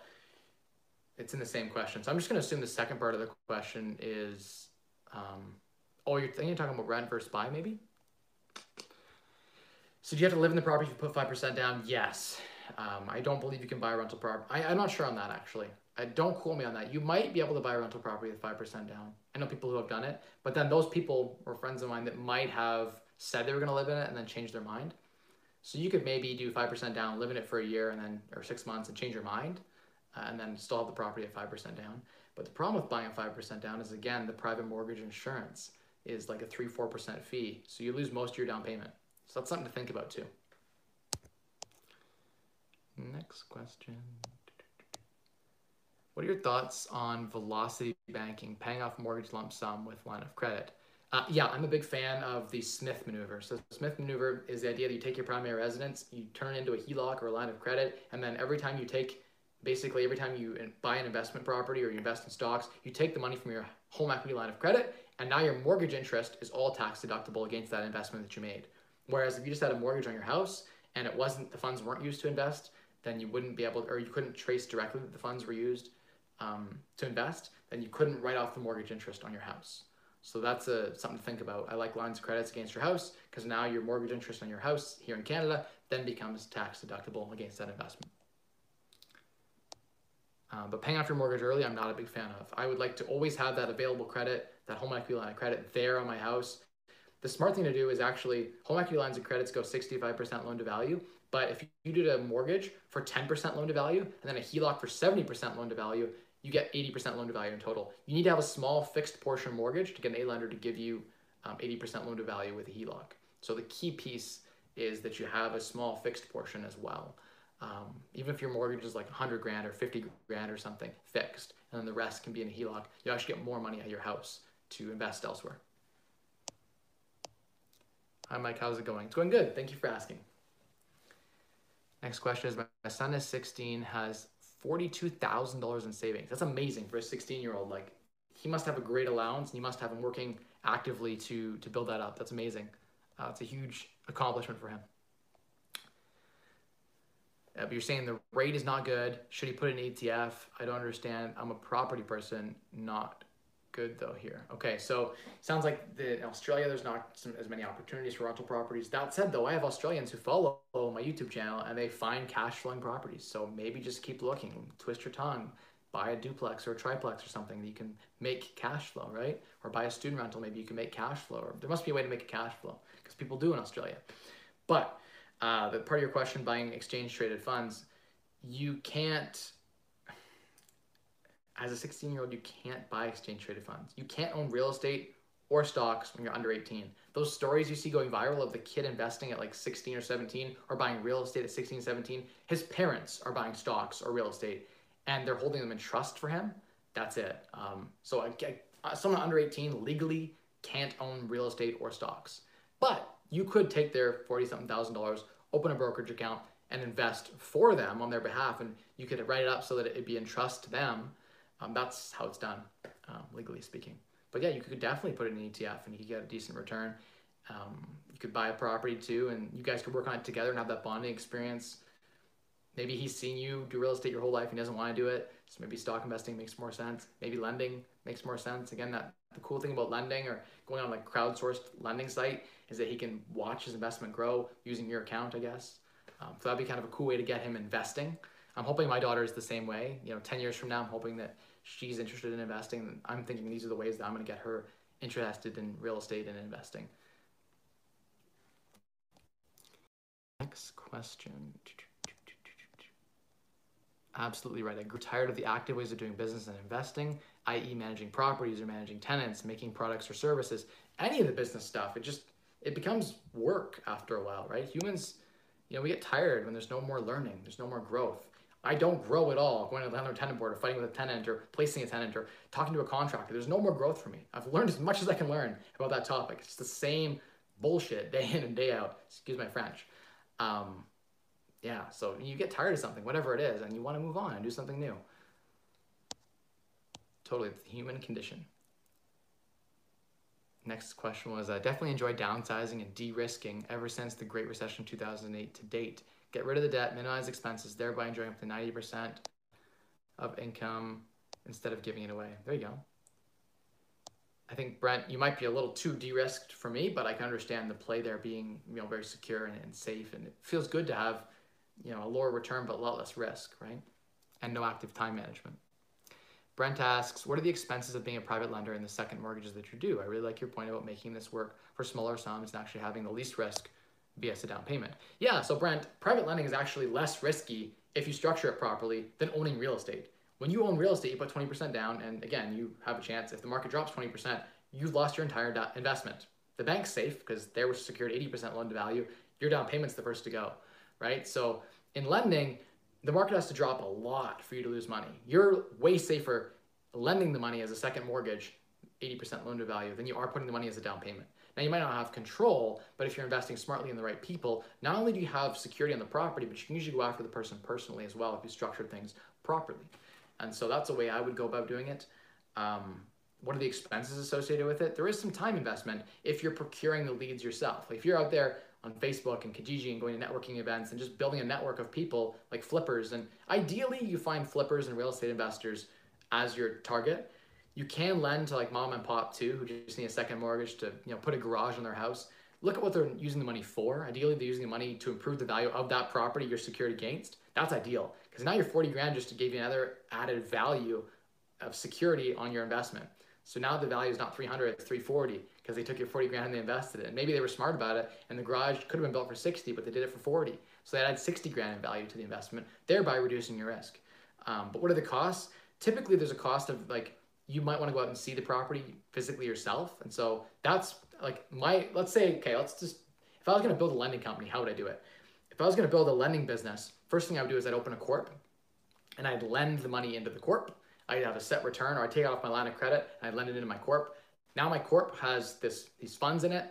it's in the same question. So I'm just going to assume the second part of the question is, um, oh, you're, you're talking about rent versus buy maybe? So do you have to live in the property if you put 5% down? Yes. Um, I don't believe you can buy a rental property. I'm not sure on that actually. I, don't quote me on that. You might be able to buy a rental property with 5% down. I know people who have done it, but then those people were friends of mine that might have said they were going to live in it and then change their mind. So you could maybe do 5% down, live in it for a year and then, or six months and change your mind, and then still have the property at 5% down. But the problem with buying a 5% down is again, the private mortgage insurance is like a 3 4% fee. So you lose most of your down payment. So that's something to think about too. Next question. What are your thoughts on velocity banking, paying off mortgage lump sum with line of credit? Uh, yeah, I'm a big fan of the Smith maneuver. So Smith maneuver is the idea that you take your primary residence, you turn it into a HELOC or a line of credit, and then every time you take, basically every time you buy an investment property or you invest in stocks, you take the money from your home equity line of credit, and now your mortgage interest is all tax deductible against that investment that you made. Whereas if you just had a mortgage on your house and it wasn't the funds weren't used to invest, then you wouldn't be able, or you couldn't trace directly that the funds were used um, to invest, then you couldn't write off the mortgage interest on your house. So that's a, something to think about. I like lines of credits against your house because now your mortgage interest on your house here in Canada then becomes tax deductible against that investment. Um, but paying off your mortgage early, I'm not a big fan of. I would like to always have that available credit, that home equity line of credit there on my house. The smart thing to do is actually home equity lines of credits go 65% loan to value. But if you did a mortgage for 10% loan to value and then a HELOC for 70% loan to value, you get 80% loan to value in total. You need to have a small fixed portion mortgage to get an A lender to give you um, 80% loan to value with a HELOC. So the key piece is that you have a small fixed portion as well. Um, even if your mortgage is like 100 grand or 50 grand or something fixed, and then the rest can be in a HELOC, you actually get more money at your house to invest elsewhere. Hi, Mike. How's it going? It's going good. Thank you for asking. Next question is My son is 16, has $42,000 in savings. That's amazing for a 16 year old. Like, he must have a great allowance and he must have been working actively to, to build that up. That's amazing. Uh, it's a huge accomplishment for him. Uh, but you're saying the rate is not good. Should he put in ETF? I don't understand. I'm a property person, not good though here. Okay, so sounds like the, in Australia there's not some, as many opportunities for rental properties. That said though, I have Australians who follow my YouTube channel and they find cash flowing properties. So maybe just keep looking, twist your tongue, buy a duplex or a triplex or something that you can make cash flow, right? Or buy a student rental, maybe you can make cash flow. Or there must be a way to make a cash flow because people do in Australia. But uh, the part of your question, buying exchange traded funds, you can't as a 16 year old, you can't buy exchange traded funds. You can't own real estate or stocks when you're under 18. Those stories you see going viral of the kid investing at like 16 or 17 or buying real estate at 16, 17, his parents are buying stocks or real estate and they're holding them in trust for him. That's it. Um, so I, someone under 18 legally can't own real estate or stocks. But you could take their 40 something thousand dollars, open a brokerage account, and invest for them on their behalf. And you could write it up so that it'd be in trust to them um, that's how it's done, um, legally speaking. But yeah, you could definitely put it in an ETF and you could get a decent return. Um, you could buy a property too, and you guys could work on it together and have that bonding experience. Maybe he's seen you do real estate your whole life and he doesn't want to do it. So maybe stock investing makes more sense. Maybe lending makes more sense. Again, that the cool thing about lending or going on like crowdsourced lending site is that he can watch his investment grow using your account, I guess. Um, so that'd be kind of a cool way to get him investing. I'm hoping my daughter is the same way. You know, 10 years from now, I'm hoping that she's interested in investing. I'm thinking these are the ways that I'm going to get her interested in real estate and investing. Next question. Absolutely right. I grew tired of the active ways of doing business and investing, i.e., managing properties or managing tenants, making products or services, any of the business stuff. It just it becomes work after a while, right? Humans, you know, we get tired when there's no more learning, there's no more growth. I don't grow at all going to the landlord tenant board or fighting with a tenant or placing a tenant or talking to a contractor. There's no more growth for me. I've learned as much as I can learn about that topic. It's the same bullshit day in and day out. Excuse my French. Um, yeah, so you get tired of something, whatever it is, and you want to move on and do something new. Totally, the human condition. Next question was, I definitely enjoyed downsizing and de-risking ever since the Great Recession 2008 to date get rid of the debt, minimize expenses, thereby enjoying up to 90% of income instead of giving it away. There you go. I think Brent, you might be a little too de-risked for me, but I can understand the play there being, you know, very secure and, and safe, and it feels good to have, you know, a lower return but a lot less risk, right? And no active time management. Brent asks, what are the expenses of being a private lender in the second mortgages that you do? I really like your point about making this work for smaller sums and actually having the least risk BS a down payment. Yeah, so Brent, private lending is actually less risky if you structure it properly than owning real estate. When you own real estate, you put 20% down, and again, you have a chance. If the market drops 20%, you've lost your entire investment. The bank's safe because they were secured 80% loan to value. Your down payment's the first to go, right? So in lending, the market has to drop a lot for you to lose money. You're way safer lending the money as a second mortgage, 80% loan to value, than you are putting the money as a down payment. Now, you might not have control, but if you're investing smartly in the right people, not only do you have security on the property, but you can usually go after the person personally as well if you structure things properly. And so that's the way I would go about doing it. Um, what are the expenses associated with it? There is some time investment if you're procuring the leads yourself. If you're out there on Facebook and Kijiji and going to networking events and just building a network of people like flippers, and ideally you find flippers and real estate investors as your target you can lend to like mom and pop too, who just need a second mortgage to you know put a garage on their house. Look at what they're using the money for. Ideally, they're using the money to improve the value of that property you're secured against. That's ideal because now you're 40 grand just to give you another added value of security on your investment. So now the value is not 300, it's 340 because they took your 40 grand and they invested it. And maybe they were smart about it and the garage could have been built for 60, but they did it for 40. So they added 60 grand in value to the investment, thereby reducing your risk. Um, but what are the costs? Typically, there's a cost of like you might want to go out and see the property physically yourself. And so that's like my, let's say, okay, let's just, if I was going to build a lending company, how would I do it? If I was going to build a lending business, first thing I would do is I'd open a corp and I'd lend the money into the corp. I'd have a set return or I'd take it off my line of credit and I'd lend it into my corp. Now my corp has this these funds in it.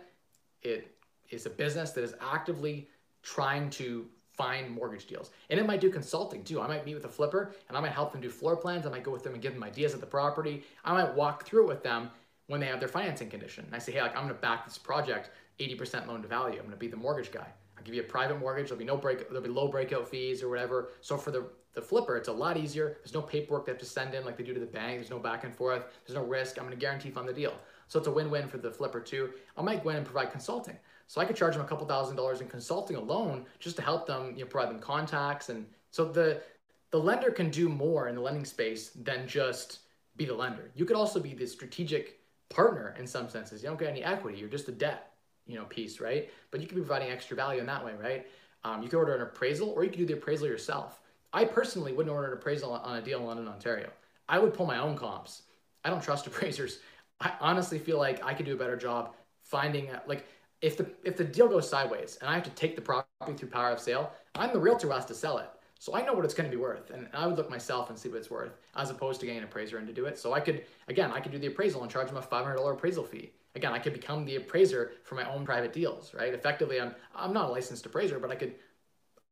It is a business that is actively trying to find mortgage deals. And it might do consulting too. I might meet with a flipper and I might help them do floor plans. I might go with them and give them ideas of the property. I might walk through it with them when they have their financing condition. And I say, hey, like I'm gonna back this project 80% loan to value. I'm gonna be the mortgage guy. I'll give you a private mortgage. There'll be no break, there'll be low breakout fees or whatever. So for the, the flipper, it's a lot easier. There's no paperwork they have to send in like they do to the bank. There's no back and forth. There's no risk. I'm gonna guarantee fund the deal. So it's a win-win for the flipper too. I might go in and provide consulting. So I could charge them a couple thousand dollars in consulting alone just to help them, you know, provide them contacts. And so the the lender can do more in the lending space than just be the lender. You could also be the strategic partner in some senses. You don't get any equity. You're just a debt, you know, piece, right? But you could be providing extra value in that way, right? Um, you could order an appraisal, or you could do the appraisal yourself. I personally wouldn't order an appraisal on a deal in London, Ontario. I would pull my own comps. I don't trust appraisers. I honestly feel like I could do a better job finding like if the if the deal goes sideways and I have to take the property through power of sale, I'm the realtor who has to sell it. So I know what it's going to be worth, and I would look myself and see what it's worth, as opposed to getting an appraiser in to do it. So I could, again, I could do the appraisal and charge them a $500 appraisal fee. Again, I could become the appraiser for my own private deals, right? Effectively, I'm I'm not a licensed appraiser, but I could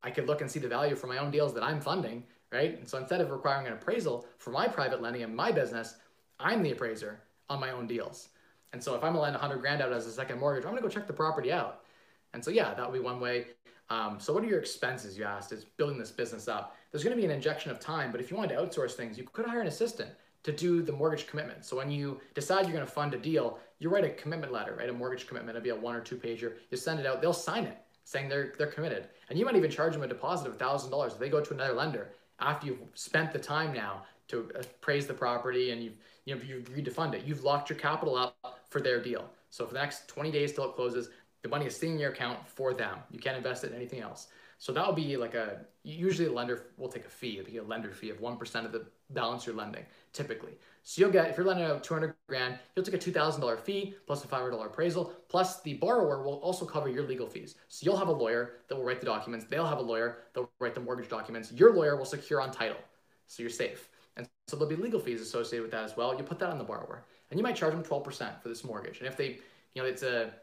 I could look and see the value for my own deals that I'm funding, right? And so instead of requiring an appraisal for my private lending and my business, I'm the appraiser on my own deals. And so if I'm gonna lend 100 grand out as a second mortgage, I'm gonna go check the property out. And so yeah, that would be one way. Um, so what are your expenses? You asked is building this business up. There's gonna be an injection of time, but if you wanted to outsource things, you could hire an assistant to do the mortgage commitment. So when you decide you're gonna fund a deal, you write a commitment letter, right? A mortgage commitment, it'd be a one or two pager. You send it out, they'll sign it saying they're they're committed. And you might even charge them a deposit of thousand dollars if they go to another lender after you've spent the time now to uh, appraise the property and you've you know you've agreed to fund it. You've locked your capital up for their deal. So for the next 20 days till it closes, the money is sitting in your account for them. You can't invest it in anything else. So that will be like a usually a lender will take a fee. It'll be a lender fee of one percent of the balance you're lending, typically. So you'll get if you're lending out 200 grand, you'll take a $2,000 fee plus a $500 appraisal. Plus the borrower will also cover your legal fees. So you'll have a lawyer that will write the documents. They'll have a lawyer that will write the mortgage documents. Your lawyer will secure on title, so you're safe. And so there'll be legal fees associated with that as well. You put that on the borrower and you might charge them 12% for this mortgage. And if they, you know, it's a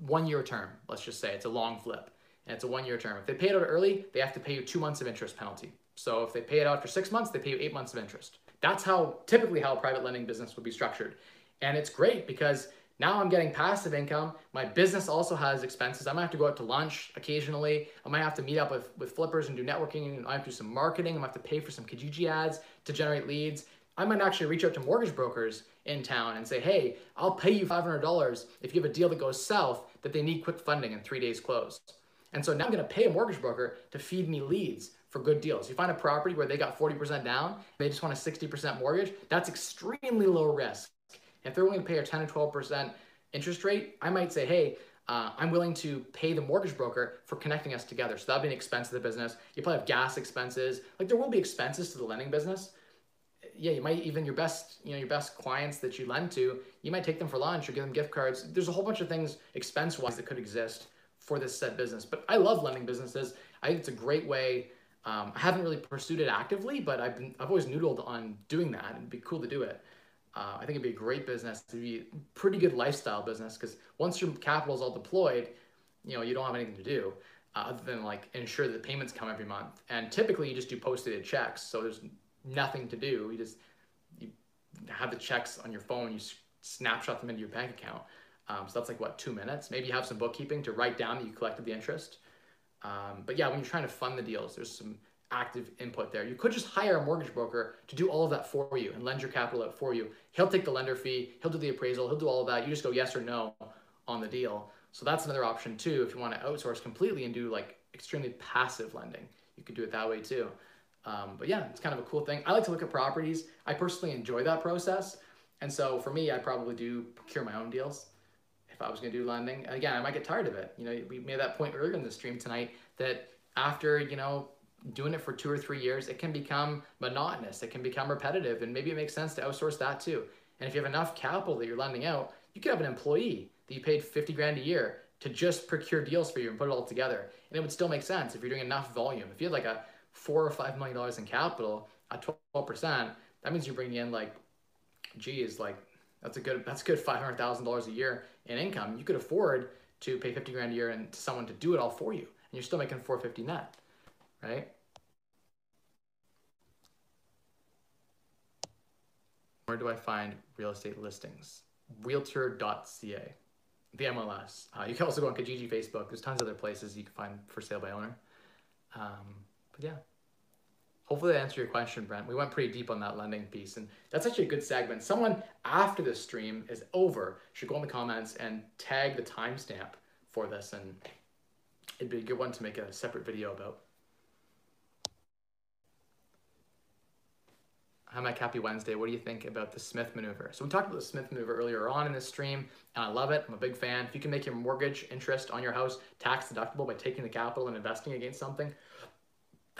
one year term, let's just say it's a long flip and it's a one year term. If they pay it out early, they have to pay you two months of interest penalty. So if they pay it out for six months, they pay you eight months of interest. That's how typically how a private lending business would be structured. And it's great because now I'm getting passive income. My business also has expenses. I might have to go out to lunch occasionally. I might have to meet up with, with flippers and do networking. And I have to do some marketing. I might have to pay for some Kijiji ads to generate leads. I might actually reach out to mortgage brokers in town and say, hey, I'll pay you $500 if you have a deal that goes south that they need quick funding in three days close. And so now I'm going to pay a mortgage broker to feed me leads for good deals. You find a property where they got 40% down, they just want a 60% mortgage, that's extremely low risk. If they're willing to pay a 10 or 12% interest rate, I might say, hey, uh, I'm willing to pay the mortgage broker for connecting us together. So that'd be an expense of the business. You probably have gas expenses. Like there will be expenses to the lending business, yeah, you might even your best, you know, your best clients that you lend to, you might take them for lunch or give them gift cards. There's a whole bunch of things expense wise that could exist for this said business. But I love lending businesses. I think it's a great way. Um, I haven't really pursued it actively, but I've been I've always noodled on doing that. It'd be cool to do it. Uh, I think it'd be a great business. It'd be a pretty good lifestyle business because once your capital is all deployed, you know you don't have anything to do uh, other than like ensure that the payments come every month. And typically you just do posted checks, so there's nothing to do. You just you have the checks on your phone. You snapshot them into your bank account. Um, so that's like what two minutes. Maybe you have some bookkeeping to write down that you collected the interest. Um, but yeah, when you're trying to fund the deals, there's some active input there. You could just hire a mortgage broker to do all of that for you and lend your capital out for you. He'll take the lender fee, he'll do the appraisal, he'll do all of that. You just go yes or no on the deal. So that's another option too. If you want to outsource completely and do like extremely passive lending, you could do it that way too. Um, but yeah, it's kind of a cool thing. I like to look at properties. I personally enjoy that process. And so for me, I probably do procure my own deals I was going to do lending. Again, I might get tired of it. You know, we made that point earlier in the stream tonight that after, you know, doing it for two or three years, it can become monotonous. It can become repetitive. And maybe it makes sense to outsource that too. And if you have enough capital that you're lending out, you could have an employee that you paid 50 grand a year to just procure deals for you and put it all together. And it would still make sense if you're doing enough volume. If you had like a four or five million dollars in capital at 12%, that means you're bringing in like, geez, like that's a good, that's a good $500,000 a year in income. You could afford to pay 50 grand a year and to someone to do it all for you. And you're still making 450 net, right? Where do I find real estate listings? Realtor.ca, the MLS. Uh, you can also go on Kijiji Facebook. There's tons of other places you can find for sale by owner. Um, but yeah, hopefully that answered your question, Brent. We went pretty deep on that lending piece, and that's actually a good segment. Someone after this stream is over should go in the comments and tag the timestamp for this, and it'd be a good one to make a separate video about. Hi, Mike. Happy Wednesday. What do you think about the Smith maneuver? So we talked about the Smith maneuver earlier on in this stream, and I love it. I'm a big fan. If you can make your mortgage interest on your house tax deductible by taking the capital and investing against something,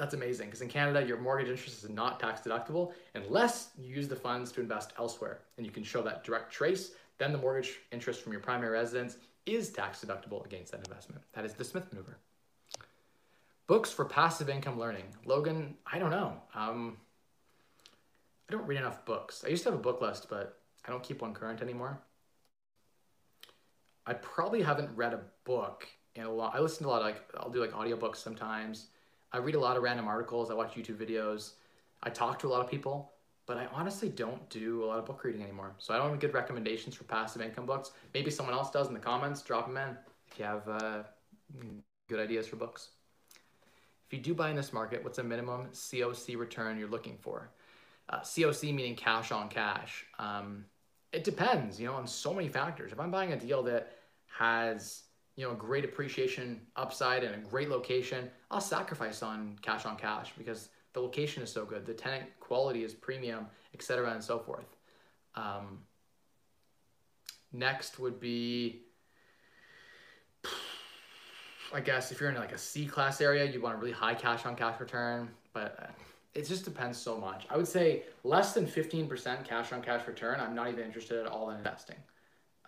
that's amazing because in Canada, your mortgage interest is not tax deductible unless you use the funds to invest elsewhere. And you can show that direct trace. Then the mortgage interest from your primary residence is tax deductible against that investment. That is the Smith maneuver. Books for passive income learning. Logan, I don't know. Um, I don't read enough books. I used to have a book list, but I don't keep one current anymore. I probably haven't read a book in a lot. I listen to a lot of like, I'll do like audiobooks sometimes. I read a lot of random articles. I watch YouTube videos. I talk to a lot of people, but I honestly don't do a lot of book reading anymore. So I don't have good recommendations for passive income books. Maybe someone else does in the comments. Drop them in if you have uh, good ideas for books. If you do buy in this market, what's a minimum COC return you're looking for? Uh, COC meaning cash on cash. Um, it depends, you know, on so many factors. If I'm buying a deal that has, you know, a great appreciation upside and a great location, I'll sacrifice on cash on cash because the location is so good, the tenant quality is premium, etc., and so forth. Um, next would be, I guess, if you're in like a C class area, you want a really high cash on cash return, but uh, it just depends so much. I would say less than 15% cash on cash return, I'm not even interested at all in investing.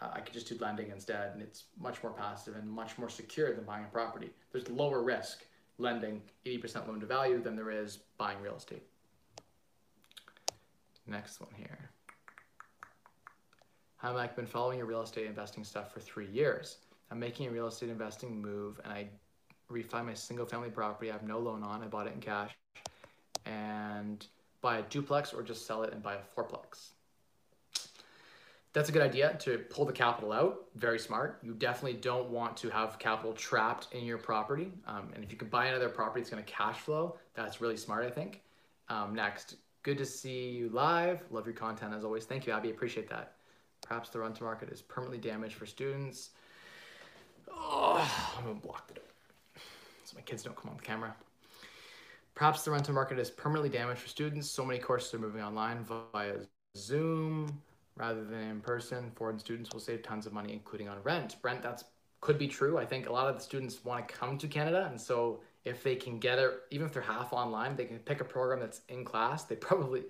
Uh, I could just do lending instead, and it's much more passive and much more secure than buying a property. There's lower risk lending 80% loan to value than there is buying real estate. Next one here. Hi, Mike. I've been following your real estate investing stuff for three years. I'm making a real estate investing move, and I refi my single family property. I have no loan on. I bought it in cash and buy a duplex or just sell it and buy a fourplex. That's a good idea to pull the capital out. Very smart. You definitely don't want to have capital trapped in your property. Um, and if you can buy another property that's going to cash flow, that's really smart, I think. Um, next, good to see you live. Love your content as always. Thank you, Abby. Appreciate that. Perhaps the run to market is permanently damaged for students. Oh, I'm going to block the door so my kids don't come on the camera. Perhaps the rental market is permanently damaged for students. So many courses are moving online via Zoom rather than in person. Foreign students will save tons of money, including on rent. Brent, that's could be true. I think a lot of the students want to come to Canada, and so if they can get it, even if they're half online, they can pick a program that's in class. They probably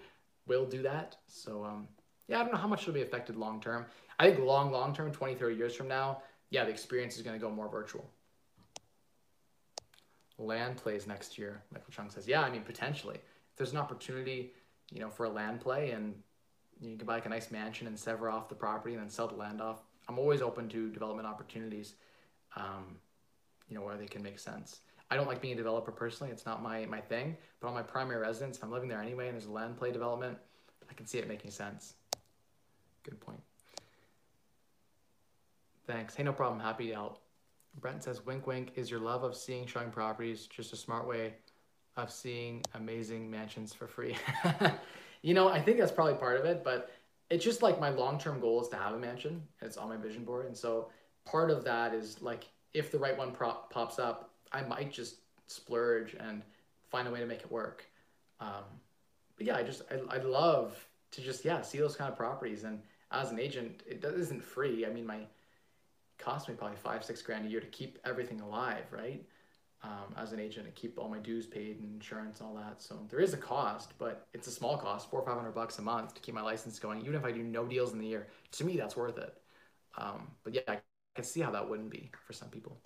will do that. So um, yeah, I don't know how much it'll be affected long term. I think long, long term, 20, 30 years from now, yeah, the experience is going to go more virtual. Land plays next year, Michael Chung says. Yeah, I mean, potentially. If there's an opportunity, you know, for a land play and you can buy like a nice mansion and sever off the property and then sell the land off, I'm always open to development opportunities, um, you know, where they can make sense. I don't like being a developer personally. It's not my, my thing. But on my primary residence, if I'm living there anyway and there's a land play development, I can see it making sense. Good point. Thanks. Hey, no problem. Happy to help. Brent says, wink, wink. Is your love of seeing showing properties just a smart way of seeing amazing mansions for free? you know, I think that's probably part of it, but it's just like my long-term goal is to have a mansion. It's on my vision board. And so part of that is like, if the right one prop pops up, I might just splurge and find a way to make it work. Um, but yeah, I just, I, I love to just, yeah, see those kind of properties. And as an agent, it isn't free. I mean, my, cost me probably five, six grand a year to keep everything alive, right? Um, as an agent, to keep all my dues paid and insurance and all that. So there is a cost, but it's a small cost, four or five hundred bucks a month to keep my license going. Even if I do no deals in the year, to me that's worth it. Um, but yeah, I can see how that wouldn't be for some people.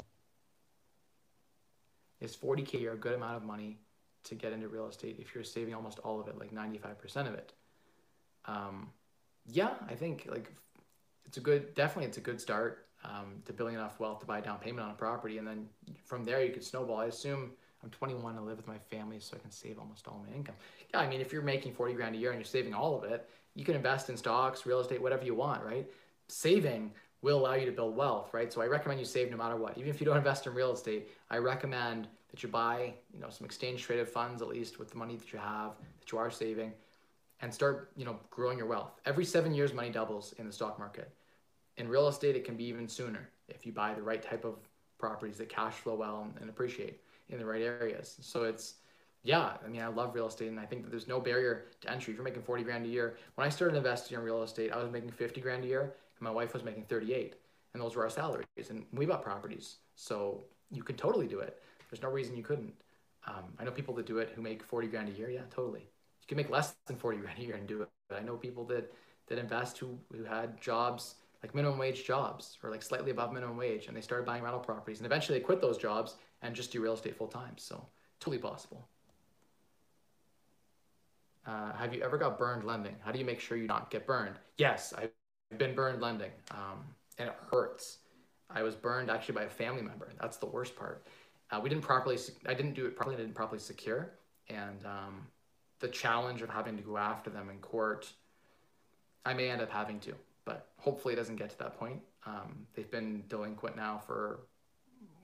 Is 40k a year a good amount of money to get into real estate if you're saving almost all of it, like 95% of it? Um, yeah, I think like it's a good, definitely it's a good start um, to building enough wealth to buy a down payment on a property. And then from there, you could snowball. I assume I'm 21 to live with my family, so I can save almost all my income. Yeah, I mean, if you're making 40 grand a year and you're saving all of it, you can invest in stocks, real estate, whatever you want, right? Saving will allow you to build wealth, right? So I recommend you save no matter what. Even if you don't invest in real estate, I recommend that you buy, you know, some exchange traded funds at least with the money that you have, that you are saving, and start, you know, growing your wealth. Every seven years, money doubles in the stock market. In real estate, it can be even sooner if you buy the right type of properties that cash flow well and, appreciate in the right areas. So it's, yeah, I mean, I love real estate and I think that there's no barrier to entry. If you're making 40 grand a year, when I started investing in real estate, I was making 50 grand a year and my wife was making 38 and those were our salaries and we bought properties. So you could totally do it. There's no reason you couldn't. Um, I know people that do it who make 40 grand a year. Yeah, totally. You can make less than 40 grand a year and do it. But I know people that, that invest who, who had jobs like minimum wage jobs or like slightly above minimum wage and they started buying rental properties and eventually they quit those jobs and just do real estate full time so totally possible. Uh, have you ever got burned lending? How do you make sure you not get burned? Yes i've been burned lending um, and it hurts. I was burned actually by a family member. That's the worst part. Uh, we didn't properly i didn't do it properly i didn't properly secure and um, the challenge of having to go after them in court i may end up having to but hopefully it doesn't get to that point. Um, they've been delinquent now for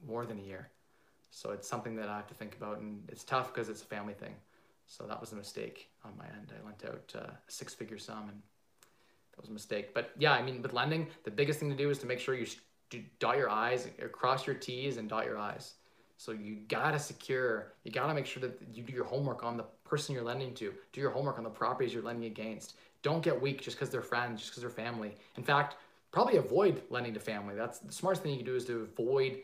more than a year. So it's something that I have to think about, and it's tough because it's a family thing. So that was a mistake on my end. I lent out uh, a six figure sum, and that was a mistake. But yeah, I mean, with lending, the biggest thing to do is to make sure you dot your I's, cross your T's, and dot your I's. So you gotta secure, you gotta make sure that you do your homework on the person you're lending to, do your homework on the properties you're lending against, don't get weak just because they're friends, just because they're family. In fact, probably avoid lending to family. That's the smartest thing you can do is to avoid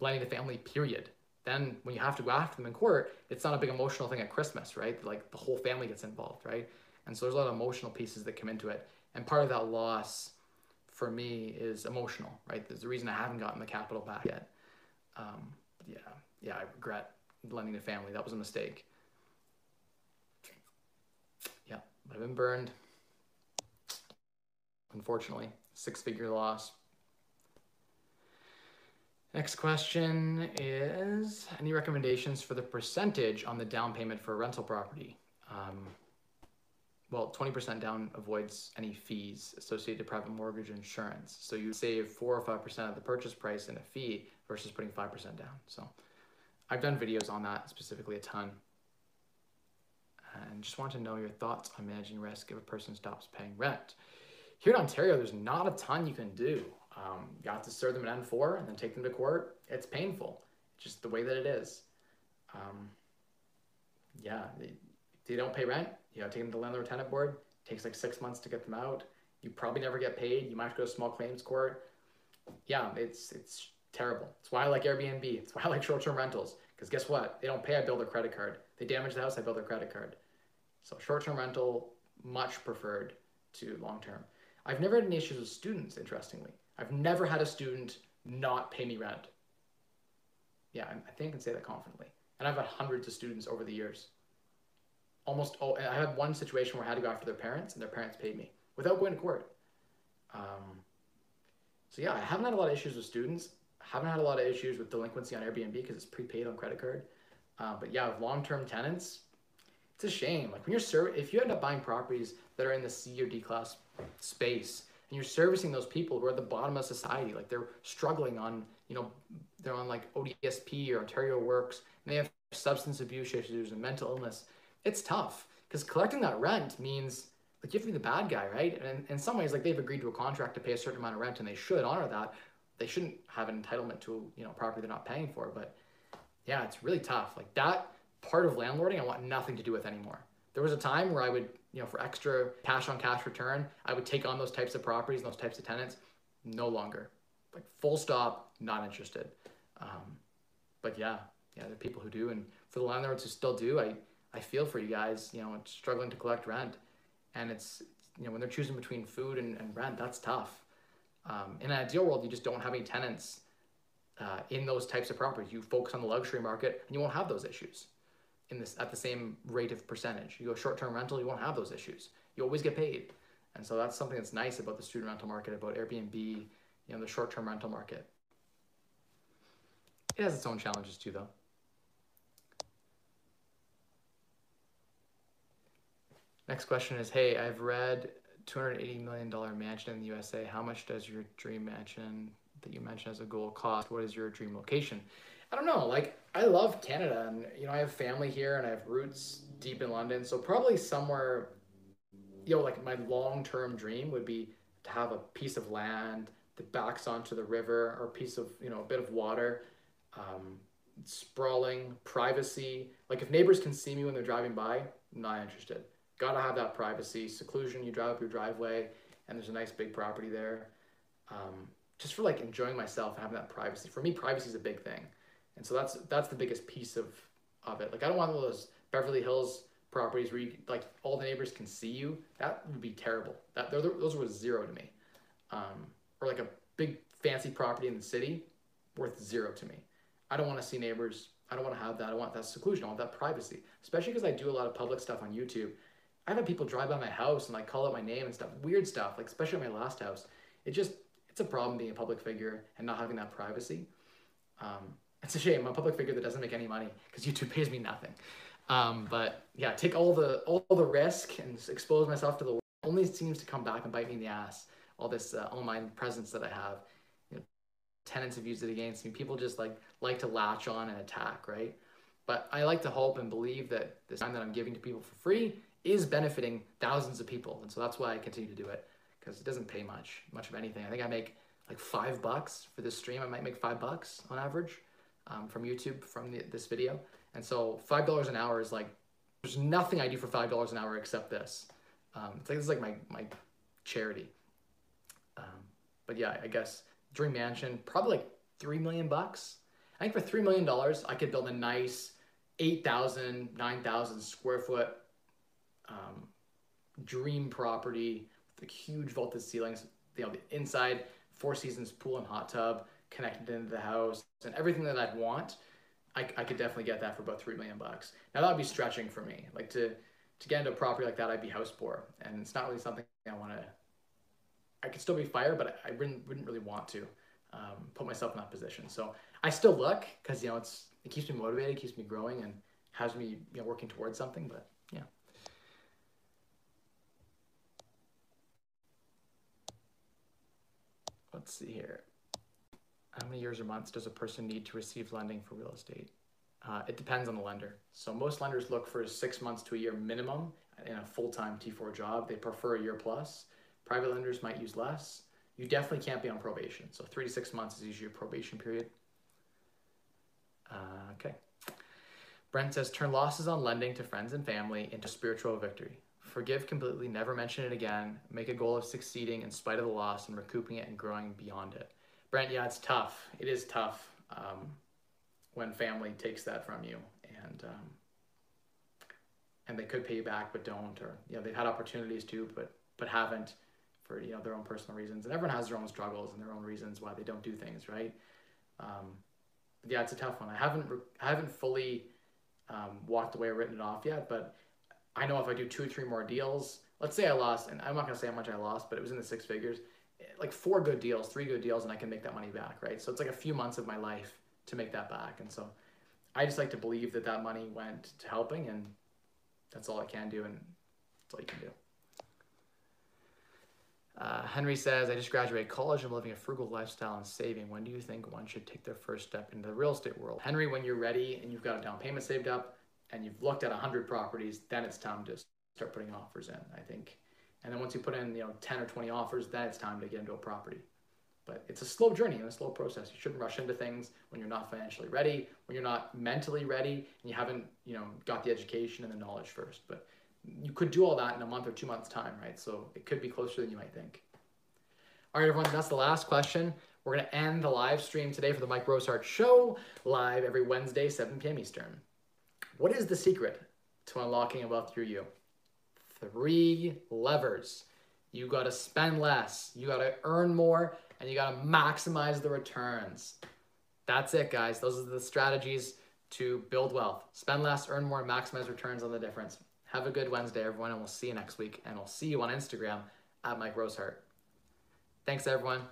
lending to family, period. Then when you have to go after them in court, it's not a big emotional thing at Christmas, right? Like the whole family gets involved, right? And so there's a lot of emotional pieces that come into it. And part of that loss for me is emotional, right? There's the reason I haven't gotten the capital back yet. Um, yeah, yeah, I regret lending to family. That was a mistake. Yeah, I've been burned unfortunately. Six figure loss. Next question is Any recommendations for the percentage on the down payment for a rental property? Um, well, 20% down avoids any fees associated to private mortgage insurance. So you save 4 or 5% of the purchase price in a fee versus putting 5% down. So I've done videos on that specifically a ton. And just want to know your thoughts on managing risk if a person stops paying rent. Here in Ontario, there's not a ton you can do. Um, you have to serve them an N4 and then take them to court. It's painful, just the way that it is. Um, yeah, they, they don't pay rent. You know, take them to the landlord tenant board. It takes like six months to get them out. You probably never get paid. You might have to go to small claims court. Yeah, it's it's terrible. It's why I like Airbnb. It's why I like short-term rentals. Because guess what? They don't pay. I build their credit card. They damage the house. I build their credit card. So short-term rental much preferred to long term. I've never had any issues with students, interestingly. I've never had a student not pay me rent. Yeah, I think I can say that confidently. And I've had hundreds of students over the years. Almost, all, I had one situation where I had to go after their parents, and their parents paid me without going to court. Um, so yeah, I haven't had a lot of issues with students. I haven't had a lot of issues with delinquency on Airbnb because it's prepaid on credit card. Uh, but yeah, with long-term tenants, it's a shame. Like when you're ser- if you end up buying properties that are in the C or D class space, and you're servicing those people who are at the bottom of society, like they're struggling on, you know, they're on like ODSP or Ontario Works, and they have substance abuse issues and mental illness. It's tough because collecting that rent means like you have to be the bad guy, right? And in some ways, like they've agreed to a contract to pay a certain amount of rent, and they should honor that. They shouldn't have an entitlement to you know property they're not paying for. But yeah, it's really tough. Like that part of landlording, I want nothing to do with anymore. There was a time where I would, you know, for extra cash on cash return, I would take on those types of properties and those types of tenants. No longer, like full stop, not interested. Um, but yeah, yeah, there are people who do, and for the landlords who still do, I I feel for you guys. You know, struggling to collect rent and it's you know when they're choosing between food and, and rent that's tough um, in an ideal world you just don't have any tenants uh, in those types of properties you focus on the luxury market and you won't have those issues in this at the same rate of percentage you go short-term rental you won't have those issues you always get paid and so that's something that's nice about the student rental market about airbnb you know the short-term rental market it has its own challenges too though Next question is, hey, I've read $280 million mansion in the USA. How much does your dream mansion that you mentioned as a goal cost? What is your dream location? I don't know. Like, I love Canada and, you know, I have family here and I have roots deep in London. So probably somewhere, you know, like my long-term dream would be to have a piece of land that backs onto the river or a piece of, you know, a bit of water, um, sprawling, privacy. Like if neighbors can see me when they're driving by, not interested gotta have that privacy, seclusion. You drive up your driveway, and there's a nice big property there. Um, just for like enjoying myself and having that privacy. For me, privacy is a big thing, and so that's that's the biggest piece of of it. Like I don't want one of those Beverly Hills properties where you like all the neighbors can see you. That would be terrible. That those were zero to me. Um, or like a big fancy property in the city, worth zero to me. I don't want to see neighbors. I don't want to have that. I want that seclusion. I want that privacy. Especially because I do a lot of public stuff on YouTube I've had people drive by my house and like call out my name and stuff, weird stuff, like especially at my last house. It just, it's a problem being a public figure and not having that privacy. Um, it's a shame. I'm a public figure that doesn't make any money because YouTube pays me nothing. Um, but yeah, take all the all the risk and expose myself to the world. Only seems to come back and bite me in the ass. All this uh, online presence that I have. You know, tenants have used it against me. People just like like to latch on and attack, right? But I like to hope and believe that this time that I'm giving to people for free is benefiting thousands of people. And so that's why I continue to do it because it doesn't pay much, much of anything. I think I make like five bucks for this stream. I might make five bucks on average um, from YouTube from the, this video. And so $5 an hour is like, there's nothing I do for $5 an hour except this. Um, it's like, this is like my, my charity. Um, but yeah, I guess Dream Mansion, probably like 3 million bucks. I think for $3 million, I could build a nice 8,000, 9,000 square foot um, dream property with huge vaulted ceilings. You know, the inside Four Seasons pool and hot tub connected into the house and everything that I'd want. I, I could definitely get that for about three million bucks. Now that would be stretching for me. Like to to get into a property like that, I'd be house poor, and it's not really something I want to. I could still be fired, but I wouldn't wouldn't really want to um, put myself in that position. So I still look because you know it's it keeps me motivated, keeps me growing, and has me you know working towards something. But yeah. let's see here. How many years or months does a person need to receive lending for real estate? Uh, it depends on the lender. So most lenders look for six months to a year minimum in a full-time T4 job. They prefer a year plus. Private lenders might use less. You definitely can't be on probation. So three to six months is usually a probation period. Uh, okay. Brent says, turn losses on lending to friends and family into spiritual victory. Forgive completely, never mention it again. Make a goal of succeeding in spite of the loss and recouping it and growing beyond it. Brent, yeah, it's tough. It is tough um, when family takes that from you. And um, and they could pay you back but don't, or you know they've had opportunities to but but haven't for you know their own personal reasons. And everyone has their own struggles and their own reasons why they don't do things right. Um, yeah, it's a tough one. I haven't I haven't fully um, walked away or written it off yet, but I know if I do two or three more deals, let's say I lost, and I'm not gonna say how much I lost, but it was in the six figures, like four good deals, three good deals, and I can make that money back, right? So it's like a few months of my life to make that back, and so I just like to believe that that money went to helping, and that's all I can do, and that's all you can do. Uh, Henry says, I just graduated college. I'm living a frugal lifestyle and saving. When do you think one should take their first step into the real estate world? Henry, when you're ready and you've got a down payment saved up and you've looked at 100 properties, then it's time to start putting offers in, I think. And then once you put in, you know, 10 or 20 offers, then it's time to get into a property. But it's a slow journey and a slow process. You shouldn't rush into things when you're not financially ready, when you're not mentally ready, and you haven't, you know, got the education and the knowledge first. But you could do all that in a month or two months time, right? So it could be closer than you might think. All right, everyone, that's the last question. We're going to end the live stream today for the Mike Rosehart Show, live every Wednesday, 7 p.m. Eastern. What is the secret to unlocking a wealth through you? Three levers. You got to spend less, you got to earn more, and you got to maximize the returns. That's it, guys. Those are the strategies to build wealth. Spend less, earn more, maximize returns on the difference. Have a good Wednesday, everyone, and we'll see you next week. And we'll see you on Instagram at Mike Rosehart. Thanks, everyone.